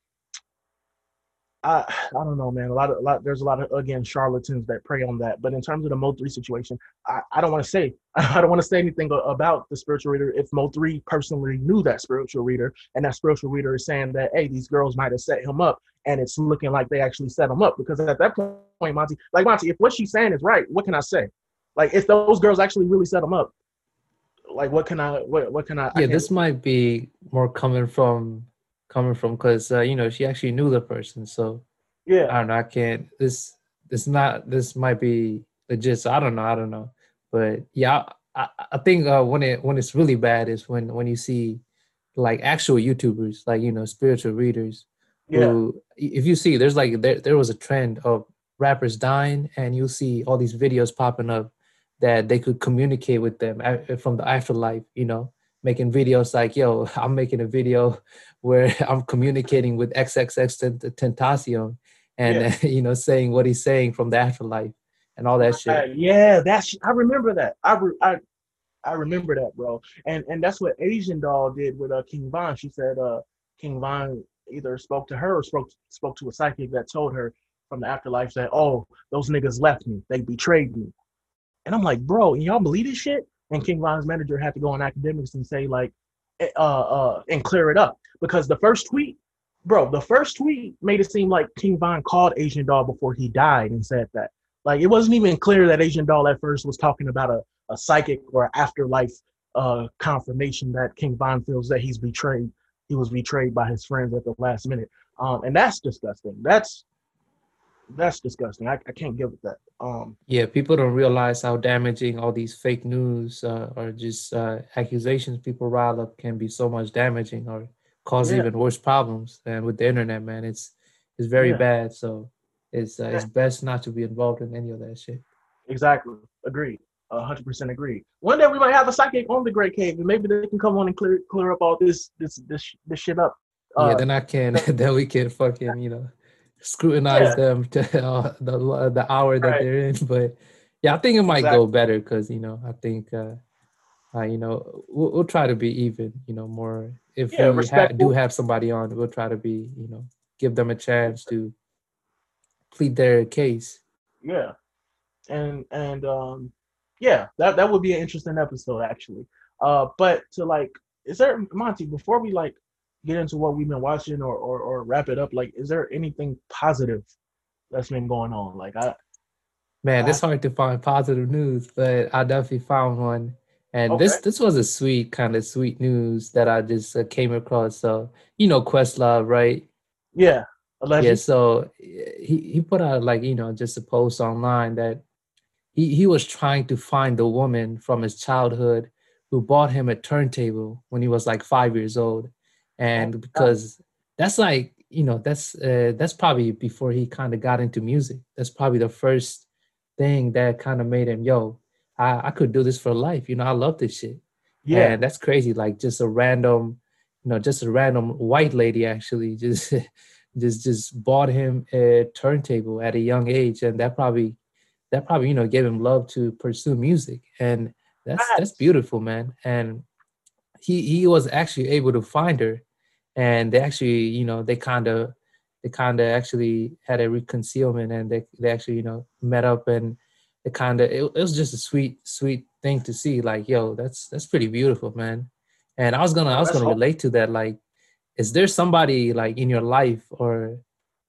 I I don't know, man. A lot of a lot. There's a lot of again charlatans that prey on that. But in terms of the Mo3 situation, I, I don't want to say I don't want to say anything about the spiritual reader if Mo3 personally knew that spiritual reader and that spiritual reader is saying that hey these girls might have set him up and it's looking like they actually set him up because at that point Monty like Monty if what she's saying is right what can I say like if those girls actually really set him up like what can I what what can I yeah I this might be more coming from coming from because uh, you know she actually knew the person. So yeah, I don't know. I can't. This this not. This might be legit. So I don't know. I don't know. But yeah, I, I think uh, when it when it's really bad is when when you see like actual YouTubers, like you know spiritual readers. Yeah. Who, if you see, there's like there there was a trend of rappers dying, and you'll see all these videos popping up that they could communicate with them from the afterlife. You know, making videos like, "Yo, I'm making a video where I'm communicating with XXX Tentacion and you know saying what he's saying from the afterlife and all that shit. Uh, yeah, that's I remember that. I, re, I I remember that, bro. And and that's what Asian Doll did with uh, King Von. She said uh, King Von either spoke to her or spoke spoke to a psychic that told her from the afterlife that oh those niggas left me, they betrayed me. And I'm like, bro, y'all believe this shit? And King Von's manager had to go on academics and say like, uh, uh, and clear it up because the first tweet, bro, the first tweet made it seem like King Von called Asian Doll before he died and said that. Like it wasn't even clear that Asian Doll at first was talking about a, a psychic or afterlife uh, confirmation that King Von feels that he's betrayed. He was betrayed by his friends at the last minute, um, and that's disgusting. That's that's disgusting. I, I can't give it that. Um, yeah, people don't realize how damaging all these fake news uh, or just uh, accusations people rile up can be so much damaging or cause yeah. even worse problems. And with the internet, man, it's it's very yeah. bad. So it's uh, yeah. it's best not to be involved in any of that shit. Exactly. Agreed. hundred percent agree. One day we might have a psychic on the Grey Cave, and maybe they can come on and clear clear up all this this this this shit up. Uh, yeah, then I can. then we can fucking you know scrutinize yeah. them to uh, the the hour that right. they're in. But yeah, I think it might exactly. go better because you know I think uh, uh, you know we'll, we'll, try to be even. You know more if yeah, we ha- do have somebody on, we'll try to be you know give them a chance to plead their case. Yeah, and and um yeah, that that would be an interesting episode actually. Uh, but to like, is there Monty before we like get into what we've been watching or, or, or wrap it up, like, is there anything positive that's been going on? Like, I man, I, it's hard to find positive news, but I definitely found one. And okay. this this was a sweet kind of sweet news that I just uh, came across. So you know Questlove, right? Yeah, allegedly. yeah. So he he put out like you know just a post online that he he was trying to find the woman from his childhood who bought him a turntable when he was like five years old and because that's like you know that's uh, that's probably before he kind of got into music. That's probably the first thing that kind of made him yo I, I could do this for life. You know i love this shit. Yeah. And that's crazy. Like just a random you know just a random white lady actually just just just bought him a turntable at a young age. And that probably that probably you know gave him love to pursue music. And that's that's beautiful man. And he he was actually able to find her and they actually you know they kind of they kind of actually had a reconciliation and they, they actually you know met up and it kind of it, it was just a sweet sweet thing to see like yo that's that's pretty beautiful man. And i was gonna i was gonna relate to that like is there somebody like in your life or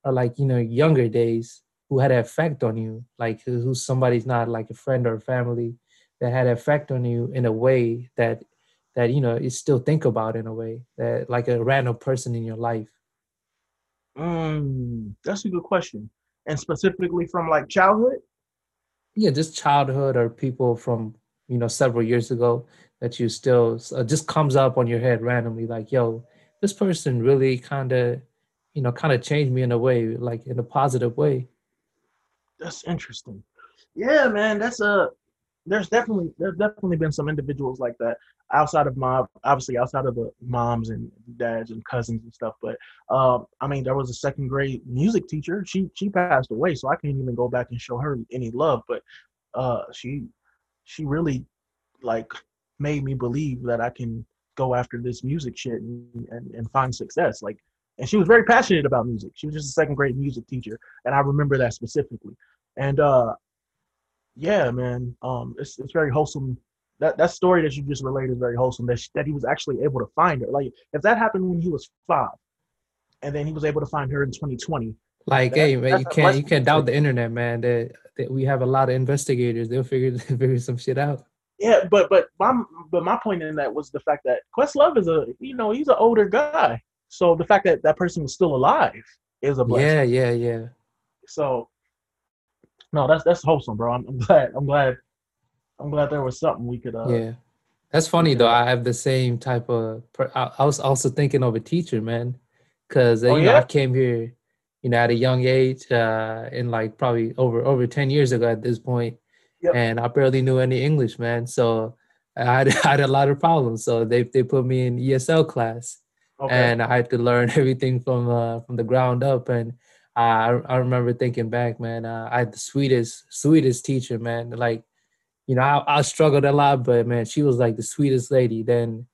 or like you know younger days who had an effect on you? Like who's somebody's not like a friend or family that had an effect on you in a way that that you know you still think about in a way that like a random person in your life? Mm, that's a good question. And specifically from like childhood? Yeah just childhood or people from you know several years ago that you still uh, just comes up on your head randomly like yo this person really kind of you know kind of changed me in a way like in a positive way. That's interesting. Yeah man that's a there's definitely there's definitely been some individuals like that outside of my obviously outside of the moms and dads and cousins and stuff but um i mean there was a second grade music teacher. She she passed away so i can't even go back and show her any love but uh she she really like made me believe that i can go after this music shit and, and, and find success like and she was very passionate about music. She was just a second grade music teacher and i remember that specifically. And uh yeah man um it's, it's very wholesome that that story that you just related is very wholesome. That she, that he was actually able to find her. Like if that happened when he was five, and then he was able to find her in 2020. Like, that, hey man, you can't you can't doubt the internet, man. That, that we have a lot of investigators. They'll figure figure some shit out. Yeah, but but my but my point in that was the fact that Questlove is a you know he's an older guy, so the fact that that person was still alive is a blessing. Yeah, yeah, yeah. So no, that's that's wholesome, bro. I'm, I'm glad. I'm glad I'm glad there was something we could. Uh, yeah, that's funny though. I have the same type of. I, I was also thinking of a teacher, man, because uh, oh, you yeah? know I came here, you know, at a young age, uh, in like probably over over ten years ago at this point, yep. and I barely knew any English, man. So I had, I had a lot of problems. So they they put me in ESL class, okay. and I had to learn everything from uh, from the ground up. And I I remember thinking back, man, uh, I had the sweetest sweetest teacher, man. Like you know, I, I struggled a lot, but man, she was like the sweetest lady. Then,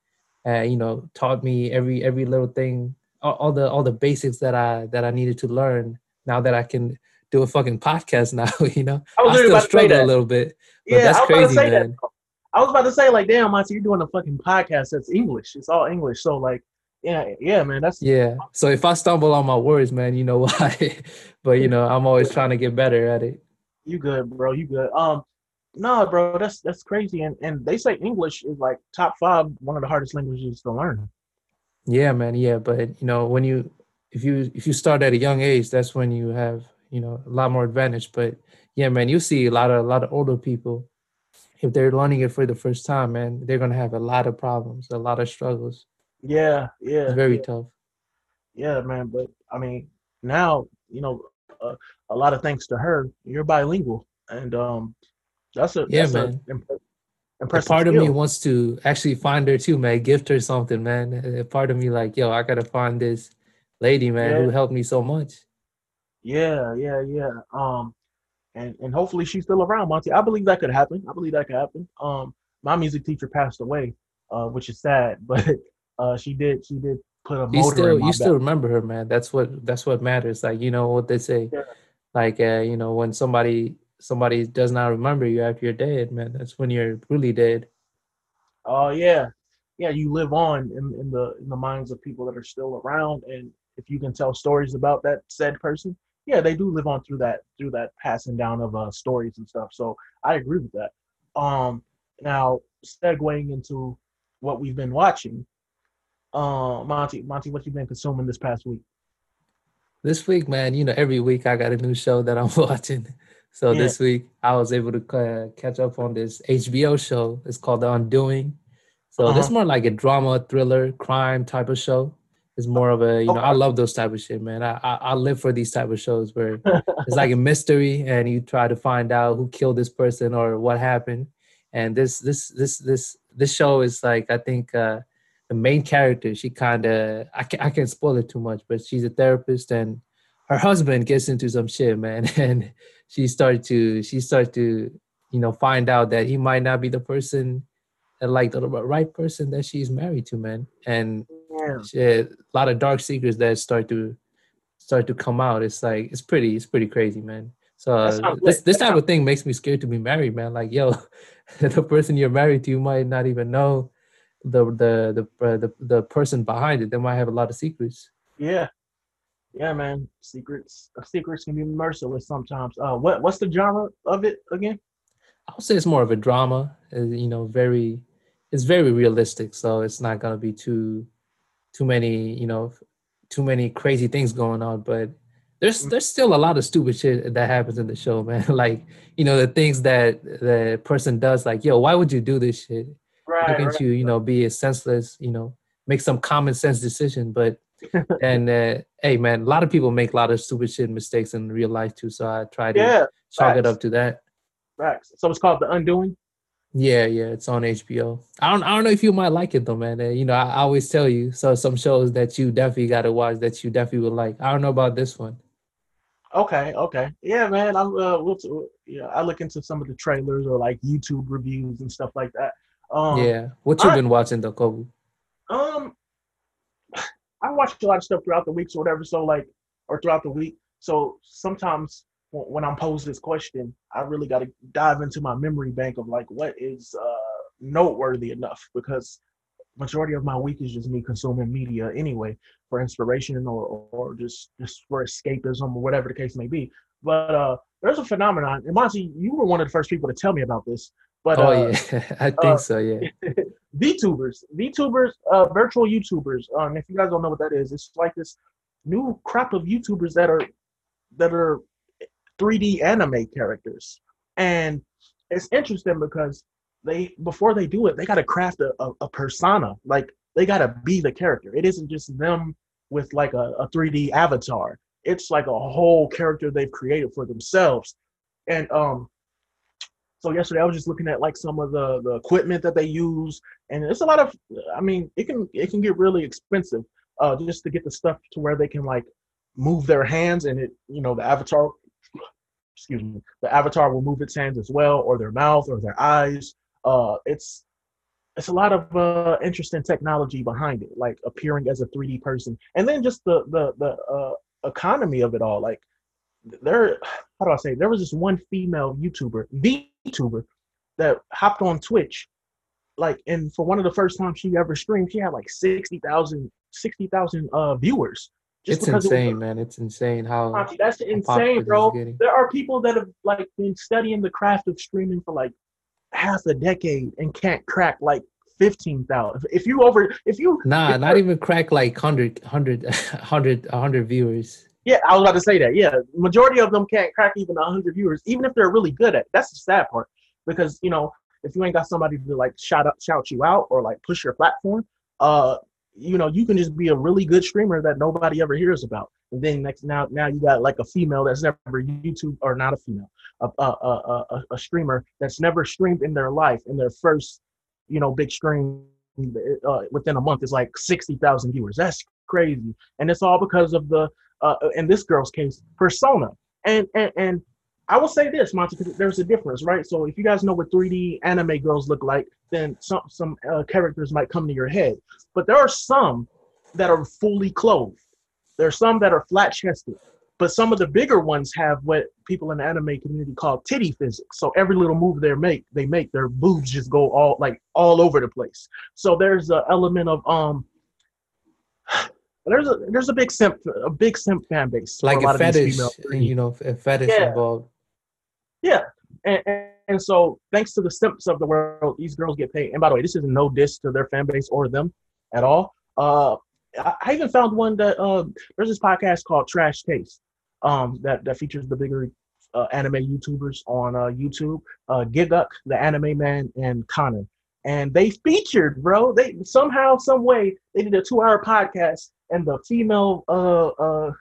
uh, you know, taught me every every little thing, all, all, the all the basics that I that I needed to learn. Now that I can do a fucking podcast now, you know, I, was I still struggle a little bit. But yeah, that's crazy, man. That. I was about to say, like, damn, Monty, you're doing a fucking podcast that's English. It's all English. So, like, yeah, yeah, man. That's yeah. So if I stumble on my words, man, you know why. but you know, I'm always trying to get better at it. You good, bro? You good? Um, no, bro, that's that's crazy. And and they say English is like top five, one of the hardest languages to learn. Yeah, man. Yeah, but you know, when you if you if you start at a young age, that's when you have you know a lot more advantage. But yeah, man, you see a lot of a lot of older people. If they're learning it for the first time, man, they're gonna have a lot of problems, a lot of struggles. Yeah, yeah, it's very yeah. tough. Yeah, man. But I mean, now you know, uh, a lot of thanks to her, you're bilingual, and um, that's a yeah, that's man. A impressive part skill. of me wants to actually find her too, man. Gift her something, man. A part of me like, yo, I gotta find this lady, man, yeah. who helped me so much. Yeah, yeah, yeah. Um, and and hopefully she's still around, Monty. I believe that could happen. I believe that could happen. Um, my music teacher passed away, uh, which is sad, but uh, she did she did put a motor. You still you back. still remember her, man. That's what that's what matters. Like you know what they say, yeah. like uh, you know when somebody somebody does not remember you after you're dead, man, that's when you're really dead. Oh yeah, yeah. You live on in, in the in the minds of people that are still around, and if you can tell stories about that said person, yeah, they do live on through that through that passing down of uh, stories and stuff. So I agree with that. Um, now segueing into what we've been watching, uh, Monty, Monty, what you been consuming this past week? This week, man, you know, every week I got a new show that I'm watching. So yeah. this week I was able to uh, catch up on this HBO show. It's called The Undoing. So uh-huh. this is more like a drama, thriller, crime type of show. It's more of a you know I love those type of shit, man. I, I, I live for these type of shows where it's like a mystery and you try to find out who killed this person or what happened. And this this this this this show is like I think uh, the main character. She kind of I can I can't spoil it too much, but she's a therapist and her husband gets into some shit, man, and she started to she started to you know find out that he might not be the person like the right person that she's married to man and yeah. shit, a lot of dark secrets that start to start to come out. It's like it's pretty, it's pretty crazy, man. So uh, this this type of thing makes me scared to be married, man. Like, yo, the person you're married to you might not even know the the the uh, the, the person behind it. They might have a lot of secrets. Yeah. Yeah, man. Secrets secrets can be merciless sometimes. Uh what what's the genre of it again? I would say it's more of a drama. uh, You know, very it's very realistic. So it's not gonna be too too many, you know, too many crazy things going on. But there's Mm. there's still a lot of stupid shit that happens in the show, man. like, you know, the things that the person does, like, yo, why would you do this shit? Right. can't right. you, you know, be a senseless, you know, make some common sense decision? But and uh, hey, man, a lot of people make a lot of stupid shit mistakes in real life too. So I try to Yeah, chalk it facts. up to that. facts. So it's called The Undoing. Yeah, yeah, it's on HBO. I don't, I don't know if you might like it though, man. Uh, you know, I, I always tell you. So some shows that you definitely got to watch that you definitely would like. I don't know about this one. Okay, okay. Yeah, man. I'm uh we'll, yeah, I look into some of the trailers or like YouTube reviews and stuff like that. Um yeah, what you I- been watching though, Kobe? Um, I watch a lot of stuff throughout the weeks or whatever. So like, or throughout the week. So sometimes when, when I'm posed this question, I really got to dive into my memory bank of like what is uh, noteworthy enough because majority of my week is just me consuming media anyway for inspiration or or just just for escapism or whatever the case may be. But uh, there's a phenomenon, and Monty, you were one of the first people to tell me about this. But oh uh, yeah, I think uh, so. Yeah, VTubers, VTubers, uh, virtual YouTubers. Um, if you guys don't know what that is, it's like this new crop of YouTubers that are that are 3D anime characters, and it's interesting because they before they do it, they got to craft a, a, a persona. Like they got to be the character. It isn't just them with like a, a 3D avatar. It's like a whole character they've created for themselves, and um, so yesterday I was just looking at like some of the the equipment that they use, and it's a lot of. I mean, it can it can get really expensive uh, just to get the stuff to where they can like move their hands, and it you know the avatar. Excuse me, the avatar will move its hands as well, or their mouth, or their eyes. Uh, it's it's a lot of uh, interesting technology behind it, like appearing as a 3D person, and then just the the the uh, economy of it all. Like there, how do I say? There was this one female YouTuber, VTuber, that hopped on Twitch, like, and for one of the first times she ever streamed, she had like 60,000 60,000 uh viewers. it's because it was insane, man. It's insane how. That's popular insane, bro. There are people that have like been studying the craft of streaming for like half a decade and can't crack like fifteen thousand. If you over, if you Nah, if not even crack like 100, 100, 100, 100 viewers. Yeah, I was about to say that. Yeah, majority of them can't crack even hundred viewers, even if they're really good at. It. That's the sad part, because you know if you ain't got somebody to like shout out, shout you out, or like push your platform, uh, you know you can just be a really good streamer that nobody ever hears about. And then next now now you got like a female that's never YouTube or not a female, a a a, a, a streamer that's never streamed in their life, and their first you know big stream uh, within a month is like sixty thousand viewers. That's crazy, and it's all because of the uh, in this girl's case, persona. And and and I will say this, Monty, there's a difference, right? So if you guys know what 3D anime girls look like, then some some uh, characters might come to your head. But there are some that are fully clothed. There are some that are flat chested. But some of the bigger ones have what people in the anime community call titty physics. So every little move they make, they make their boobs just go all like all over the place. So there's an element of um there's a there's a big simp a big simp fan base. Like a a fetish, you know, a fetish Yeah. involved. Yeah, and, and and so thanks to the simps of the world, these girls get paid. And by the way, this is no diss to their fan base or them at all. Uh, I, I even found one that uh, there's this podcast called Trash Taste, um, that that features the bigger uh, anime YouTubers on uh, YouTube, uh, Gigguk, the Anime Man, and Connor, and they featured, bro. They somehow, some way, they did a two-hour podcast, and the female uh uh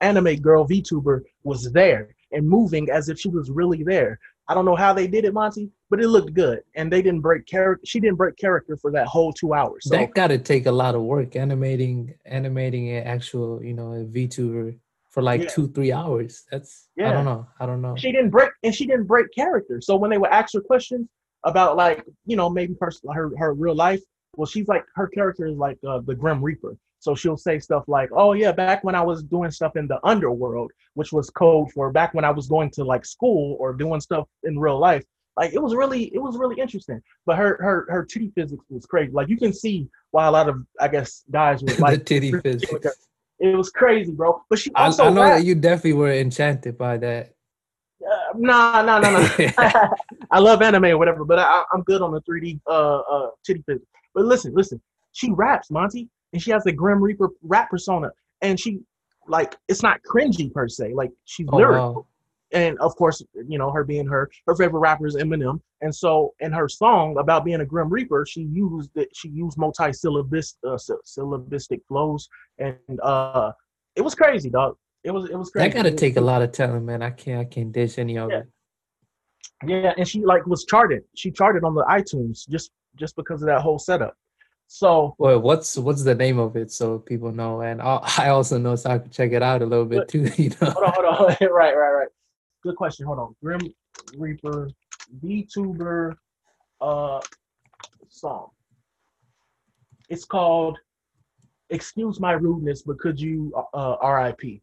anime girl VTuber was there and moving as if she was really there. I don't know how they did it, Monty, but it looked good, and they didn't break character. She didn't break character for that whole two hours. So that got to take a lot of work animating animating an actual you know a VTuber for like Yeah. two three hours. That's yeah. I don't know. I don't know. she didn't break, and she didn't break character. So when they would ask her questions about like you know maybe pers- her her real life, Well, she's like her character is like uh, the Grim Reaper. So she'll say stuff like, "Oh yeah, back when I was doing stuff in the underworld, which was code for back when I was going to like school or doing stuff in real life." Like it was really, it was really interesting. But her her her titty physics was crazy. Like you can see why a lot of I guess guys would like the titty physics. It was crazy, bro. But she also I know rapped. that you definitely were enchanted by that. Uh, nah, nah, nah, nah. I love anime or whatever, but I, I'm good on the 3D uh, uh, titty physics. But listen, listen. She raps, Monty, and she has the Grim Reaper rap persona, and she like it's not cringy per se. Like she's Oh, lyrical, wow. and of course, you know her being her her favorite rapper is Eminem, and so in her song about being a Grim Reaper, she used it. She used multi-syllabis uh, sy- syllabistic flows, and uh, it was crazy, dog. It was it was crazy. That gotta take a lot of talent, man. I can't I can't dish any of Yeah. it. Yeah, and she like was charted. She charted on the iTunes just just because of that whole setup. So Well, what's what's the name of it so people know? And I I also know so I can check it out a little bit too. You know. hold on, hold on. right, right, right. Good question. Hold on. Grim Reaper VTuber uh song. It's called Excuse My Rudeness, but could you uh RIP?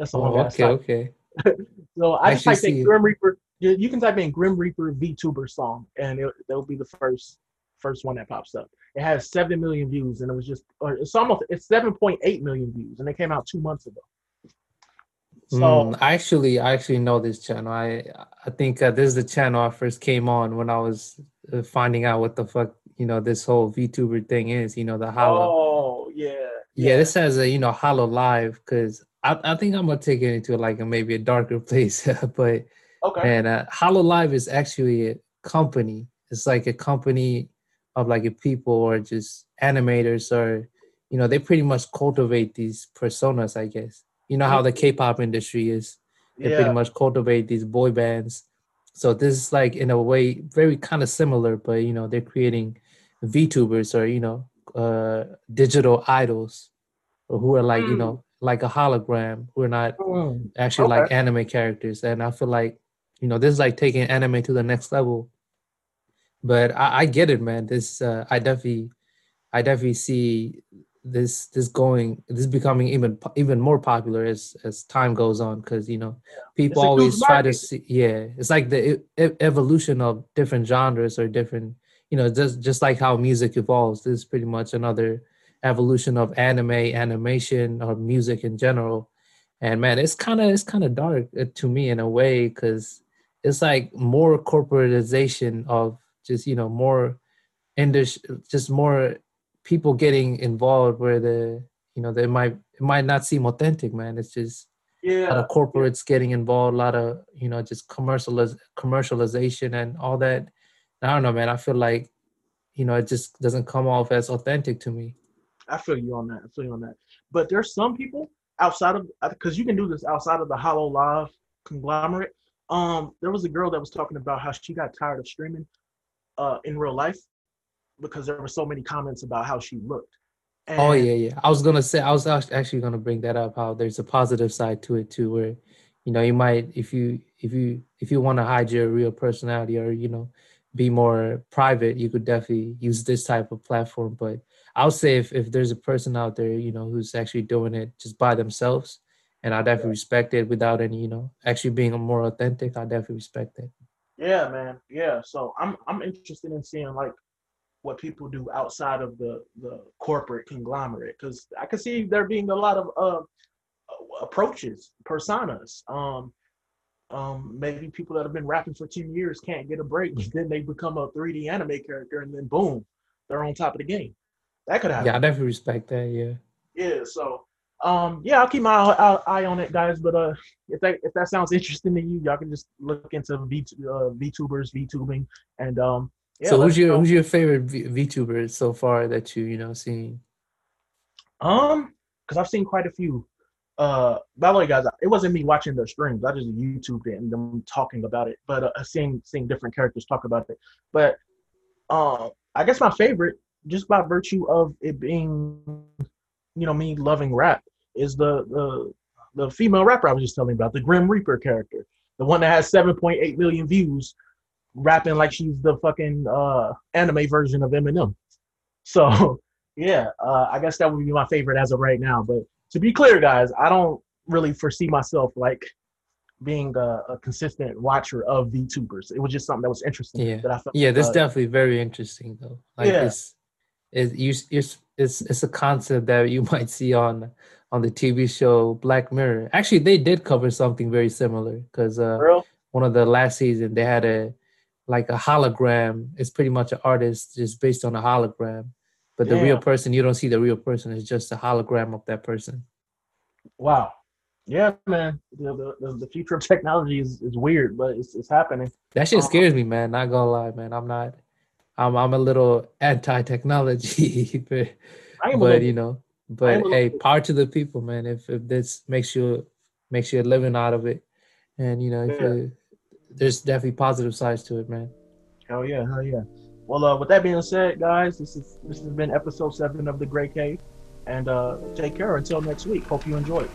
That's the one. Oh, okay, okay. So I I just typed in. Grim Reaper. You, you can type in Grim Reaper VTuber song, and it, that'll be the first first one that pops up. It has seven million views, and it was just or it's almost it's seven point eight million views, and it came out two months ago. So Mm, I actually I actually know this channel. I I think uh, this is the channel I first came on when I was uh, finding out what the fuck you know this whole VTuber thing is. You know the hollow. oh yeah, yeah, this has a you know hololive because I I think I'm gonna take it into like a maybe a darker place, but okay, And uh, Hololive is actually a company. It's like a company of like a people or just animators or, you know, they pretty much cultivate these personas, I guess. You know how the K-pop industry is. They yeah, pretty much cultivate these boy bands. So this is like in a way very kind of similar, but you know, they're creating VTubers or, you know, uh digital idols or who are like, you Mm. know, like a hologram who are not Mm, actually Okay. like anime characters and i feel like you know this is like taking anime to the next level but i, I get it man. This uh, i definitely i definitely see this this going this becoming even even more popular as as time goes on because you know people always try to see yeah it's like the e- e- evolution of different genres or different you know just just like how music evolves this is pretty much another evolution of anime animation or music in general. And man it's kind of it's kind of dark uh, to me in a way because it's like more corporatization of just you know more indus- just more people getting involved where the you know they might it might not seem authentic man it's just a lot of corporates getting involved a lot of you know just commercializ- commercialization and all that i don't know man i feel like you know it just doesn't come off as authentic to me I feel you on that. I feel you on that. But there's some people outside of because you can do this outside of the Hololive conglomerate. Um, there was a girl that was talking about how she got tired of streaming uh in real life because there were so many comments about how she looked. And Oh yeah, yeah. I was gonna say I was actually gonna bring that up. How there's a positive side to it too, where you know you might if you if you if you want to hide your real personality or you know be more private, you could definitely use this type of platform. But I'll say if if there's a person out there you know who's actually doing it just by themselves, and I definitely respect it without any you know actually being more authentic, I definitely respect it. Yeah, man. Yeah. So I'm I'm interested in seeing like what people do outside of the the corporate conglomerate because I can see there being a lot of uh approaches, personas. Um, um, maybe people that have been rapping for ten years can't get a break, then they become a 3D anime character, and then boom, they're on top of the game. That could happen. Yeah, I definitely respect that. Yeah. Yeah, so um yeah, I'll keep my eye, on it, guys. But uh if that if that sounds interesting to you, y'all can just look into V uh, VTubers, VTubing, and um yeah. so who's your know. who's your favorite v- VTuber so far that you you know seen? um because I've seen quite a few. Uh, by the way, guys, it wasn't me watching their streams. I just YouTubed it and them talking about it. But uh, seeing seeing different characters talk about it. But uh, I guess my favorite, just by virtue of it being, you know, me loving rap, is the the the female rapper I was just telling you about, the Grim Reaper character, the one that has 7.8 million views, rapping like she's the fucking uh, anime version of Eminem. So yeah, uh, I guess that would be my favorite as of right now. But to be clear, guys, I don't really foresee myself like being a, a consistent watcher of VTubers. It was just something that was interesting. Yeah. That I felt, Yeah, that's uh, definitely very interesting though. Like Yeah. it's it's you it's, it's it's a concept that you might see on on the TV show Black Mirror. Actually, they did cover something very similar because uh, one of the last season they had a like a hologram. It's pretty much an artist just based on a hologram, but the real person you don't see the real person. It's just a hologram of that person. Wow. Yeah, man. The, the, the future of technology is, is weird, but it's, it's happening. That shit Uh-huh. scares me, man. Not gonna lie, man. I'm not. I'm I'm a little anti-technology, but I am a but little- you know, but hey, little- power to the people, man. If if this makes you makes you a living out of it, and you know, if Yeah. you, there's definitely positive sides to it, man. Hell yeah, hell yeah. Well, uh, with that being said, guys, this is this has been episode seven of the Grey Cave, and uh, take care until next week. Hope you enjoyed.